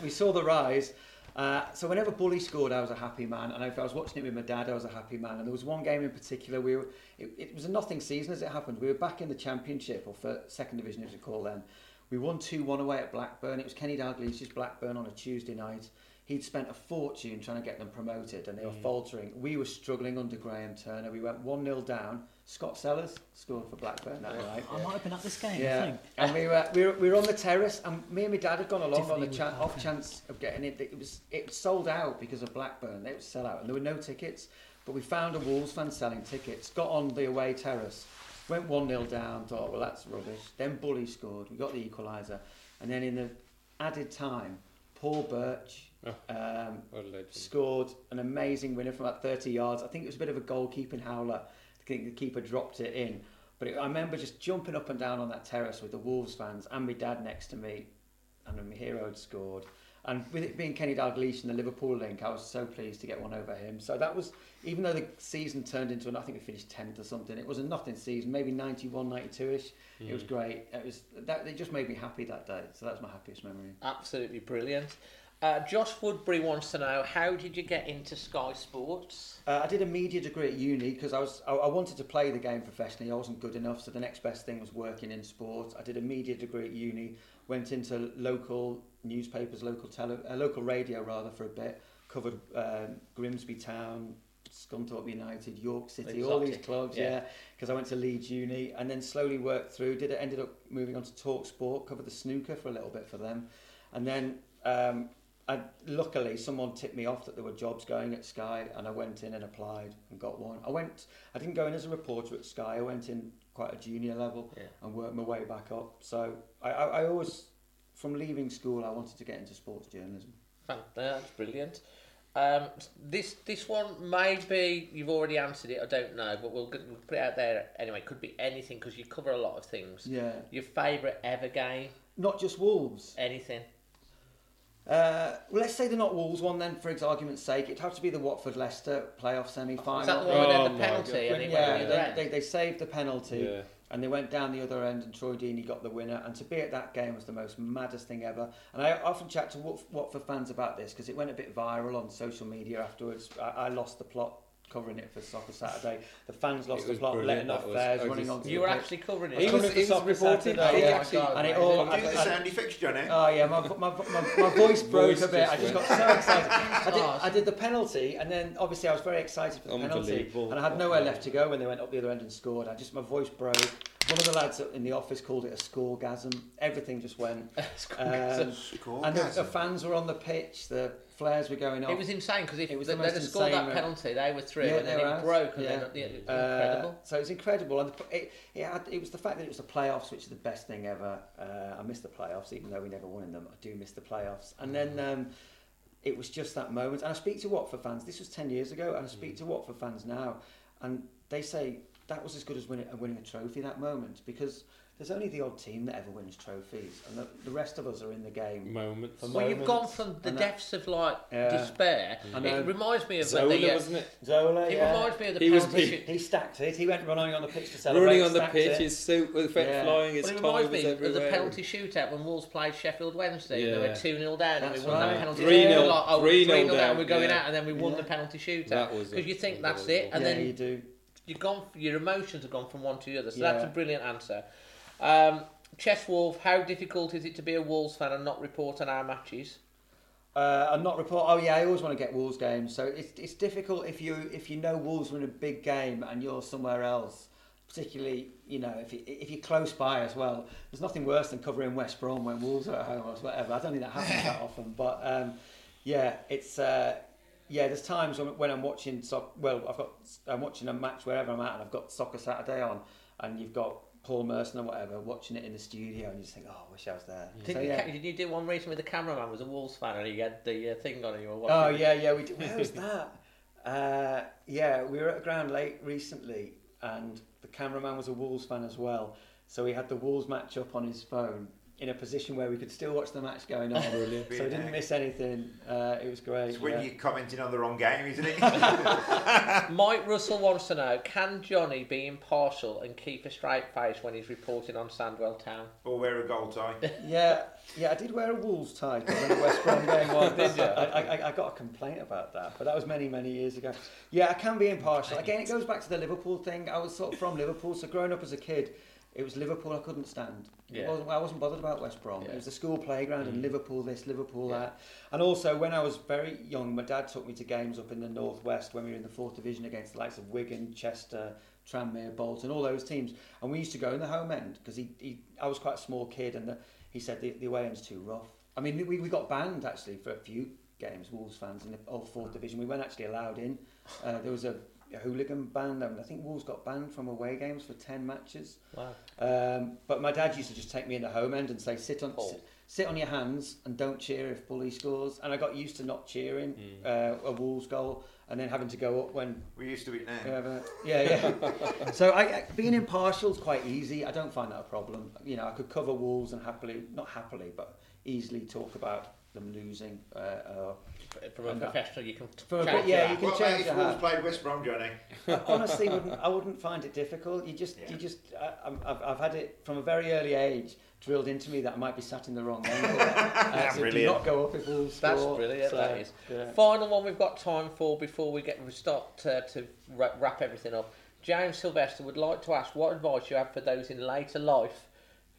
we saw the rise. Uh, so whenever Bully scored, I was a happy man, and if I was watching it with my dad, I was a happy man. And there was one game in particular. We were, it, it was a nothing season as it happened. We were back in the Championship or for second division, as we call then. We won two one away at Blackburn. It was Kenny Dalglish's Blackburn on a Tuesday night. He'd spent a fortune trying to get them promoted, and they were faltering. We were struggling under Graham Turner. We went one 0 down. Scott Sellars scored for Blackburn that night. I might have been at this game, I Yeah, think. and we were, we were we were on the terrace, and me and my dad had gone along on the chan off chance of getting it. It was it sold out because of Blackburn. It was sell out, and there were no tickets. But we found a Wolves fan selling tickets. Got on the away terrace, went one 0 down. Thought, well, that's rubbish. Then Bully scored. We got the equaliser, and then in the added time, Paul Birch. Oh. Um, What a legend. scored an amazing winner from about 30 yards. I think it was a bit of a goalkeeping howler. The keeper dropped it in. But it, I remember just jumping up and down on that terrace with the Wolves fans and my dad next to me. And then my hero had scored. And with it being Kenny Dalglish and the Liverpool link, I was so pleased to get one over him. So that was, even though the season turned into, an, I think we finished 10th or something, it was a nothing season, maybe 91, 92-ish. It was hmm. great. It was that. It just made me happy that day. So that's my happiest memory. Absolutely brilliant. Uh, Josh Woodbury wants to know how did you get into Sky Sports? Uh, I did a media degree at uni because I was I, I wanted to play the game professionally. I wasn't good enough, so the next best thing was working in sport. I did a media degree at uni. Went into local newspapers, local tele, uh, local radio rather for a bit. Covered um, Grimsby Town, Scunthorpe United, York City, all these clubs. yeah. Yeah, because I went to Leeds Uni and then slowly worked through. Did it ended up moving on to Talk Sport, covered the snooker for a little bit for them, and then. Um, I, luckily, someone tipped me off that there were jobs going at Sky, and I went in and applied and got one. I went. I didn't go in as a reporter at Sky. I went in quite a junior level Yeah. and worked my way back up. So I, I, I always, from leaving school, I wanted to get into sports journalism. That's brilliant. Um, this this one maybe you've already answered it. I don't know, but we'll, we'll put it out there anyway. Could be anything because you cover a lot of things. Yeah. Your favourite ever game? Not just Wolves. Anything? Uh, well, let's say they're not Wolves one then, for argument's sake. It'd have to be the Watford Leicester playoff semi final. Is that the one where they Oh had the penalty and it went yeah, the they, they, they saved the penalty Yeah. and they went down the other end and Troy Deeney got the winner and to be at that game was the most maddest thing ever and I often chat to Watford fans about this because it went a bit viral on social media afterwards I, I lost the plot covering it for Soccer Saturday the fans lost It the plot brilliant, letting off that was- fares running just- onto you were pitch. actually covering He it. was, Coming he for was Soccer reporting. Saturday, he yeah. actually, and it Oh, all Do I- the I- sound effects, Johnny. Oh yeah, my, my, my, my voice broke Voice a bit. I just just got so excited. I did, Oh, I did the penalty, and then obviously I was very excited for the penalty, and I had nowhere left to go when they went up the other end and scored. I just my voice broke. One of the lads in the office called it a scoregasm. Everything just went. Um, and the, the fans were on the pitch. The flares were going off. It was insane because if It was they, the they'd have scored that uh, penalty, they were through, Yeah, and then it out. broke, and Yeah. then yeah, it was Uh, incredible. so it was incredible, and the, it, it, had, it was the fact that it was the playoffs, which is the best thing ever. Uh, I miss the playoffs, even though we never won in them. I do miss the playoffs, and then um, it was just that moment. And I speak to Watford fans. This was ten years ago, and I speak to Watford fans now, and they say that was as good as winning, winning a trophy that moment because. There's only the odd team that ever wins trophies, and the, the rest of us are in the game. Moments. for Well, you've gone from the And that- depths of like Yeah. despair. I know. It reminds me of Zola, the. uh, wasn't it? Zola, It yeah. reminds me of the He was penalty big. shoot. He stacked it. He went running on the pitch to celebrate. Running on the pitch, it. his suit was Yeah. flying, his Well, it tie reminds was me of the penalty shootout when Wolves played Sheffield Wednesday. and They were 2 0 down and we That's won that penalty 3-0 shootout. Like, oh, 3-0 3 0 down, down, we're going yeah. out, and then we won the penalty shootout. Because you think that's it, and then you do. you've gone, your emotions have gone from one to the other. So Yeah. that's a brilliant answer. Um, Chess Wolf, how difficult is it to be a Wolves fan and not report on our matches? Uh, and not report. Oh yeah, I always want to get Wolves games. So it's it's difficult if you if you know Wolves are in a big game and you're somewhere else. Particularly, you know, if you, if you're close by as well. There's nothing worse than covering West Brom when Wolves are at home or whatever. I don't think that happens that often, but um, yeah, it's. Uh, yeah, there's times when, when I'm watching soc- well, I've got I'm watching a match wherever I'm at, and I've got Soccer Saturday on, and you've got Paul Merson or whatever watching it in the studio, and you just think, oh, I wish I was there. Did, So, you, yeah. did you do one recently with the cameraman was a Wolves fan and he had the uh, thing on and you were watching? Oh it? yeah, yeah. We did. Where was that? Uh, yeah, we were at Ground Lake recently, and the cameraman was a Wolves fan as well. So he had the Wolves match up on his phone in a position where we could still watch the match going on. Brilliant. So we didn't miss anything. Uh, it was great. It's when yeah. you're commenting on the wrong game, isn't it? Mike Russell wants to know: Can Johnny be impartial and keep a straight face when he's reporting on Sandwell Town? or wear a gold tie. Yeah, yeah. I did wear a Wolves tie when the West Brom game was. did you? I, I, I got a complaint about that, but that was many, many years ago. Yeah, I can be impartial. Again, it goes back to the Liverpool thing. I was sort of from Liverpool, so growing up as a kid, it was Liverpool I couldn't stand. Yeah. wasn't, I wasn't bothered about West Brom. Yeah. It was the school playground and Liverpool this, Liverpool Yeah. that. And also, when I was very young, my dad took me to games up in the northwest when we were in the fourth division against the likes of Wigan, Chester, Tranmere, Bolton, all those teams. And we used to go in the home end because he, he, I was quite a small kid, and the, he said the, the away end's too rough. I mean, we, we got banned actually for a few games, Wolves fans in the old fourth division. We weren't actually allowed in. Uh, there was a hooligan ban. I think Wolves got banned from away games for ten matches. Wow. Um, but my dad used to just take me in the home end and say, sit on, sit, sit on your hands and don't cheer if Bully scores. And I got used to not cheering Hmm. uh, a Wolves goal and then having to go up when We're used to it now. whoever. Yeah, yeah. so I, I- being impartial is quite easy. I don't find that a problem. You know, I could cover Wolves and happily, not happily, but easily talk about them losing. Uh, uh, From a professional, you can From a bit- yeah, that. you can What change about the if Wolves hat. played West Brom, Johnny? I honestly wouldn't. I wouldn't find it difficult. You just, Yeah. you just. I, I'm- I've, I've had it from a very early age drilled into me that I might be sat in the wrong angle. uh, so do not go up if Wolves That's score. brilliant. So, that is. yeah. Final one we've got time for before we get we start to, to wrap everything up. James Sylvester would like to ask what advice you have for those in later life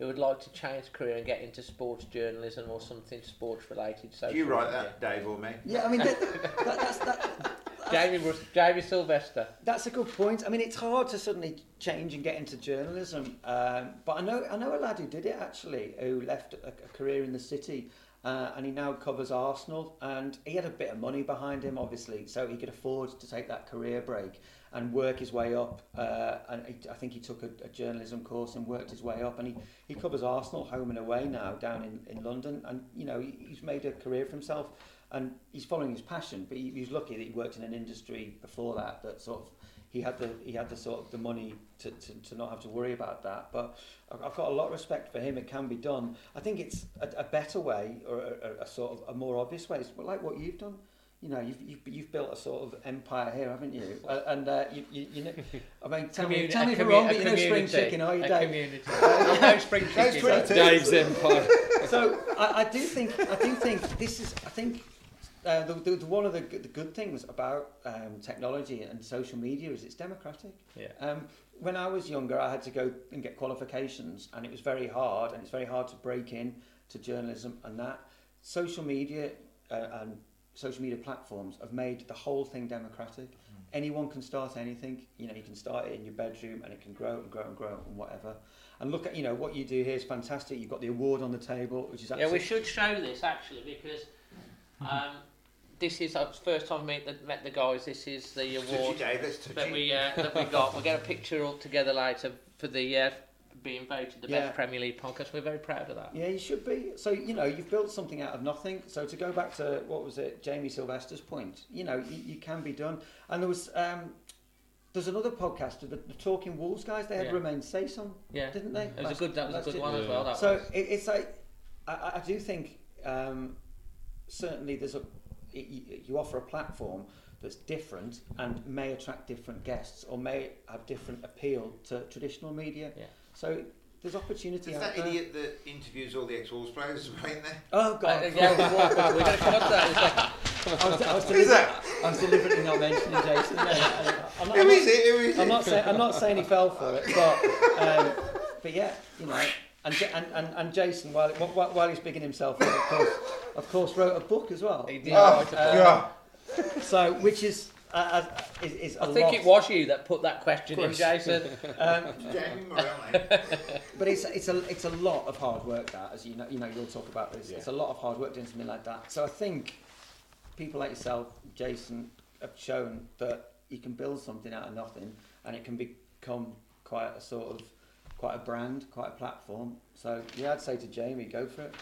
who would like to change career and get into sports journalism or something sports related. So Do you write that, Dave, or me? Yeah, I mean that, that, that's that, Jamie, Rus- Jamie Sylvester. That's a good point. I mean, it's hard to suddenly change and get into journalism. Um, but I know I know a lad who did it actually, who left a, a career in the city, uh, and he now covers Arsenal. And he had a bit of money behind him, obviously, so he could afford to take that career break and work his way up. Uh, and he, I think he took a, a journalism course and worked his way up. And he, he covers Arsenal home and away now down in, in London. And you know, he, he's made a career for himself and he's following his passion. But he, he was lucky that he worked in an industry before that that sort of he had the he had the sort of the money to, to, to not have to worry about that. But I've got a lot of respect for him. It can be done. I think it's a, a better way or a, a sort of a more obvious way. It's like what you've done. You know, you've, you've, you've built a sort of empire here, haven't you? Uh, and uh, you, you, you know, I mean, tell me, tell me a if I'm commu- wrong, but you know, spring chicken, are you, A Dave? community. no spring chicken. 22. Dave's Empire. so I, I do think I do think this is I think uh, the, the, the, one of the, good- the good things about um, technology and social media is it's democratic. Yeah. Um, when I was younger, I had to go and get qualifications, and it was very hard, and it's very hard to break in to journalism and that. Social media uh, and social media platforms have made the whole thing democratic. Anyone can start anything. You know, you can start it in your bedroom, and it can grow and grow and grow and whatever. And look at you know what you do here is fantastic. You've got the award on the table, which is actually Yeah, we should show this actually because um, this is the first time I meet the, met the guys. This is the award Dave, that we uh, that we got. We'll get a picture all together later for the uh, being voted the Yeah. best Premier League podcast. We're very proud of that. Yeah, you should be. So, you know, you've built something out of nothing. So, to go back to what was it, Jamie Sylvester's point, you know, you, you can be done. And there was, um, there's another podcast, the, the Talking Wolves guys, they had Yeah. Romain Saïss on, Yeah, didn't they? It was Last- a good. That was a good year. one as well. That So, it, it's like, I- I, I do think um, certainly there's a, it, you, you offer a platform that's different and may attract different guests or may have different appeal to traditional media. Yeah. So, there's opportunity Is out that there. idiot that interviews all the ex-Wolves players as well, ain't there? Oh, Uh, God. yeah, we're, we're going to come on to that in. I was, I was, Who's that? deliberately, I was deliberately not mentioning Jason. there. I'm not, Who I'm is not, it? Who is I'm it? not saying I'm not saying he fell for it, but um, but yeah, you know, and and, and, and Jason, while, while while he's bigging himself up, of course, of course, wrote a book as well. He did Oh, write a book. yeah. So, which is uh, uh, is, is a I think lot, it was you that put that question in. Jason. Um, Jamie Morrell, mate. but it's it's a it's a lot of hard work. That, as you know, you know, you'll talk about this. It's a lot of hard work doing something like that. So I think people like yourself, Jason, have shown that you can build something out of nothing, and it can become quite a sort of quite a brand, quite a platform. So yeah, I'd say to Jamie, go for it.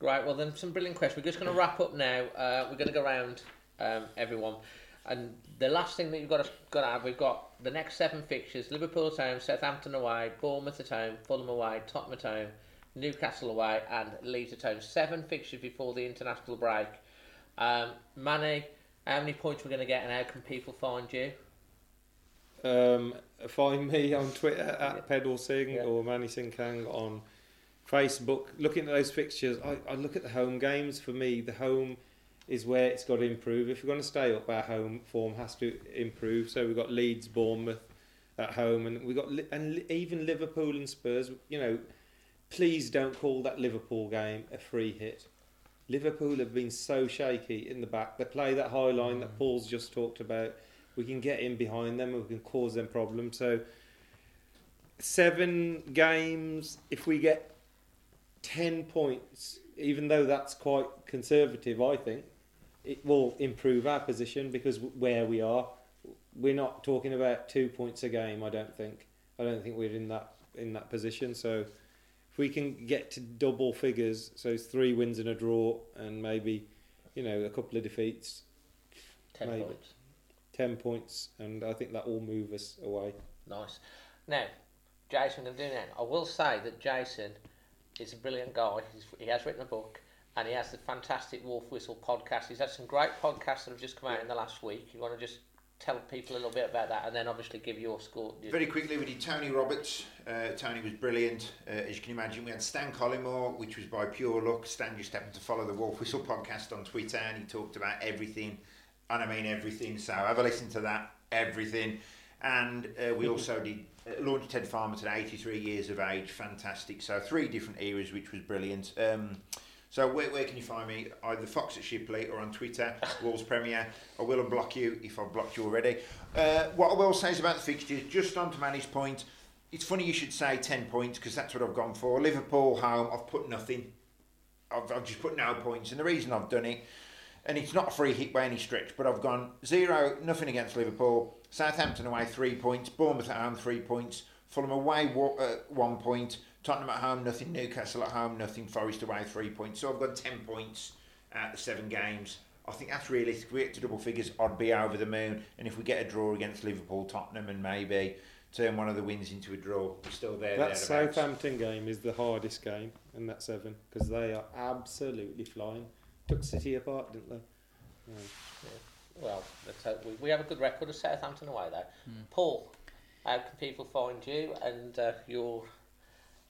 Right, well, then some brilliant questions. We're just going to wrap up now. Uh, we're going to go around um, everyone. And the last thing that you've got to, got to have, we've got the next seven fixtures Liverpool at home, Southampton away, Bournemouth at home, Fulham away, Tottenham at home, Newcastle away, and Leeds at home. Seven fixtures before the international break. Um, Manny, how many points we're going to get, and how can people find you? Um, find me on Twitter at Pedal Sing Yeah. or Manny Singh Kang on Facebook. Looking at those fixtures, I, I look at the home games. For me, the home is where it's got to improve. If we're going to stay up, our home form has to improve. So we've got Leeds, Bournemouth at home, and we got and even Liverpool and Spurs. You know, please don't call that Liverpool game a free hit. Liverpool have been so shaky in the back. They play that high line that mm. Paul's just talked about. We can get in behind them and we can cause them problems. So, seven games, if we get 10 points, even though that's quite conservative, I think, it will improve our position because where we are, we're not talking about two points a game, I don't think. I don't think we're in that in that position. So, if we can get to double figures, so it's three wins and a draw, and maybe, you know, a couple of defeats, Ten Maybe. points. ten points, and I think that will move us away. Nice. Now, Jason, I'm going to do now. I will say that Jason is a brilliant guy. He's, he has written a book, and he has the fantastic Wolf Whistle podcast. He's had some great podcasts that have just come out in the last week. You want to just tell people a little bit about that, and then obviously give your score. Very quickly, we did Tony Roberts. Uh, Tony was brilliant. Uh, as you can imagine, we had Stan Collymore, which was by pure luck. Stan just happened to follow the Wolf Whistle podcast on Twitter, and he talked about everything, and I mean everything. So have a listen to that, everything. And uh, we also did uh, launched Ted Farmer at 83 years of age, fantastic. So three different eras, which was brilliant. Um, so where, where can you find me? Either Fox at Shipley or on Twitter, Wolves Premier. I will unblock you if I've blocked you already. Uh, what I will say is about the fixtures, just on to Manny's point, it's funny you should say 10 points because that's what I've gone for. Liverpool home, I've put nothing. I've, I've just put no points. And the reason I've done it, and it's not a free hit by any stretch, but I've gone zero, nothing against Liverpool. Southampton away, three points. Bournemouth at home, three points. Fulham away, uh, one point. Tottenham at home, nothing. Newcastle at home, nothing. Forest away, three points. So I've got 10 points out of seven games. I think that's realistic. If we get to double figures, I'd be over the moon. And if we get a draw against Liverpool, Tottenham, and maybe turn one of the wins into a draw, we're still there. That thereabouts. Southampton game is the hardest game in that seven because they are absolutely flying. Took City apart, didn't they? Yeah. Well, let's hope we, we have a good record of Southampton away though. Paul, how can people find you and uh, your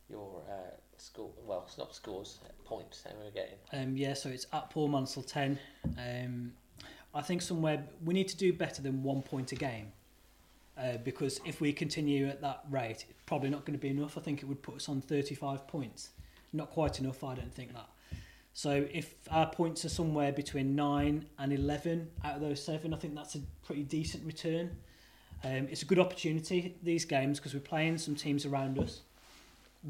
your uh, score? Well, it's not scores, points. How we're getting. Um, yeah, so it's at Paul Mansell 10. Um, I think somewhere we need to do better than one point a game. Uh, because if we continue at that rate, it's probably not going to be enough. I think it would put us on 35 points. Not quite enough, I don't think that. So if our points are somewhere between 9 and 11 out of those seven, I think that's a pretty decent return. Um, it's a good opportunity, these games, because we're playing some teams around us.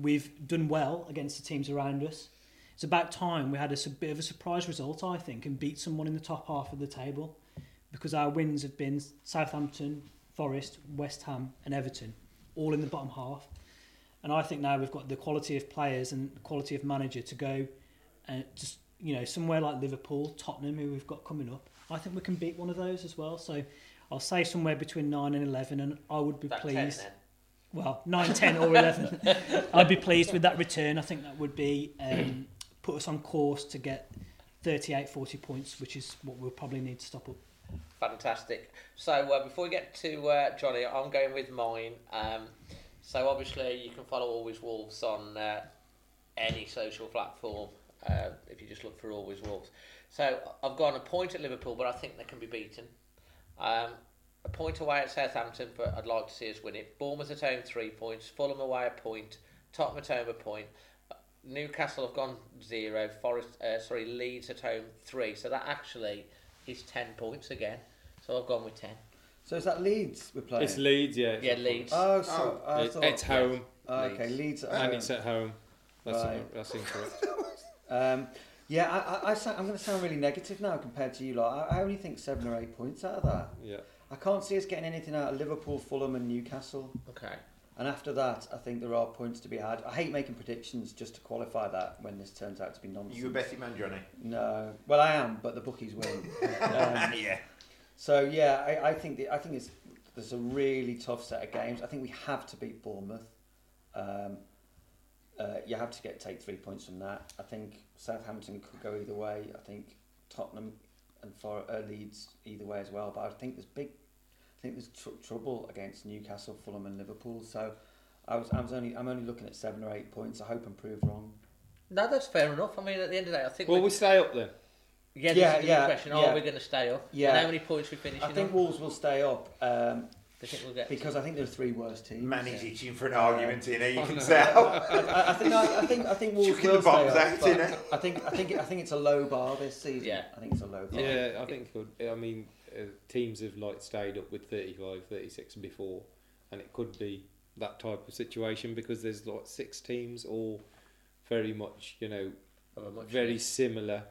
We've done well against the teams around us. It's about time we had a bit of a surprise result, I think, and beat someone in the top half of the table because our wins have been Southampton, Forest, West Ham, and Everton, all in the bottom half. And I think now we've got the quality of players and the quality of manager to go uh, and just, you know, somewhere like Liverpool, Tottenham, who we've got coming up. I think we can beat one of those as well. So I'll say somewhere between 9 and 11, and I would be 10 pleased. then. Well, 9, 10, or 11. I'd be pleased with that return. I think that would be um, put us on course to get 38, 40 points, which is what we'll probably need to stop up. Fantastic. So uh, before we get to uh, Johnny, I'm going with mine. Um, so obviously you can follow Always Wolves on uh, any social platform uh, if you just look for Always Wolves. So I've gone a point at Liverpool, but I think they can be beaten. Um, a point away at Southampton, but I'd like to see us win it. Bournemouth at home three points. Fulham away a point. Tottenham at home a point. Newcastle have gone zero. Forest, uh, sorry, Leeds at home three. So that actually is ten points again. So I've gone with ten. So is that Leeds we're playing? It's Leeds, yeah. Yeah, Leeds. Oh, so I It- thought, it's home Oh, okay, Leeds. at home. and home. it's at home. That's Right. that's incorrect. Um, yeah, I, I, I, I'm going to sound really negative now compared to you lot. I, I only think seven or eight points out of that. Yeah. I can't see us getting anything out of Liverpool, Fulham, and Newcastle. Okay. And after that, I think there are points to be had. I hate making predictions just to qualify that when this turns out to be nonsense. You a betting man, Johnny? No, well, I am, but the bookies win. um, yeah. So yeah, I, I think the, I think it's there's a really tough set of games. I think we have to beat Bournemouth. Um, uh, you have to get take three points from that. I think Southampton could go either way. I think Tottenham and for uh, Leeds either way as well. But I think there's big, I think there's tr- trouble against Newcastle, Fulham, and Liverpool. So I was I was only I'm only looking at seven or eight points. I hope I'm proved wrong. No, that's fair enough. I mean, at the end of the day, I think. Well, we we stay up then. yeah, Yeah, this is yeah, the question. yeah. Are we going to stay up? Yeah. And how many points we finish? I think Wolves will stay up um, I think we'll get because I think they're the three worst teams. Man Manny's itching for an argument in here, you can tell. I, I think I, I think I think Wolves Chucking will the bombs stay out, up, but innit? I think I think I think it's a low bar this season. Yeah. I think it's a low bar. Yeah, I think it could. I mean, uh, teams have like stayed up with 35, 36 before, and it could be that type of situation because there's like six teams, all very much, you know, Of much- very similar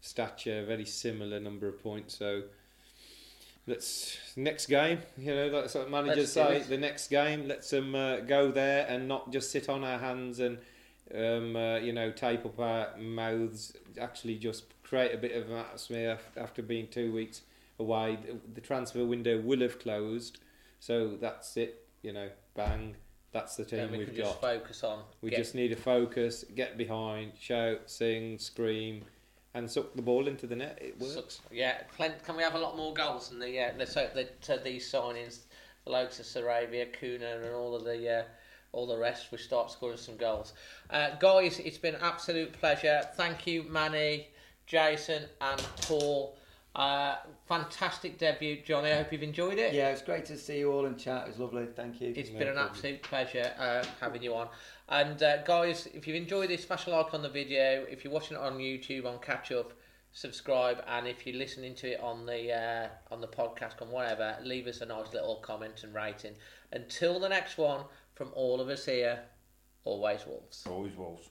stature, very similar number of points. So let's next game. You know, that's what managers Let's say. The next game, let's them uh, go there and not just sit on our hands and um, uh, you know tape up our mouths. Actually, just create a bit of an atmosphere after being two weeks away. The- The transfer window will have closed, so that's it. You know, bang. That's the team we we've got. focus on. We get- just need to focus, get behind, shout, sing, scream, and suck the ball into the net. It works. Sucks. Yeah, can we have a lot more goals? And the yeah, let's hope that uh, these signings, the likes of Sarabia, Cunha, and all of the uh, all the rest, we start scoring some goals. Uh, guys, it's been an absolute pleasure. Thank you, Manny, Jason, and Paul. Uh, fantastic debut, Johnny. I hope you've enjoyed it. Yeah, it's great to see you all and chat. It was lovely. Thank you. It's been an absolute pleasure uh, having you on. And uh, guys, if you've enjoyed this, smash a like on the video. If you're watching it on YouTube on Catch Up, subscribe. And if you're listening to it on the uh, on the podcast on whatever, leave us a nice little comment and rating. Until the next one, from all of us here, always Wolves. Always Wolves.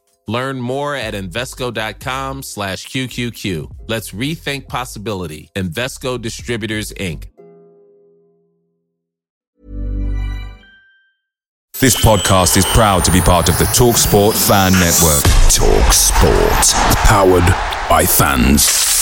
Learn more at Invesco.com slash QQQ. Let's rethink possibility. Invesco Distributors, Inc. This podcast is proud to be part of the TalkSport Fan Network. Talk Sport. Powered by fans.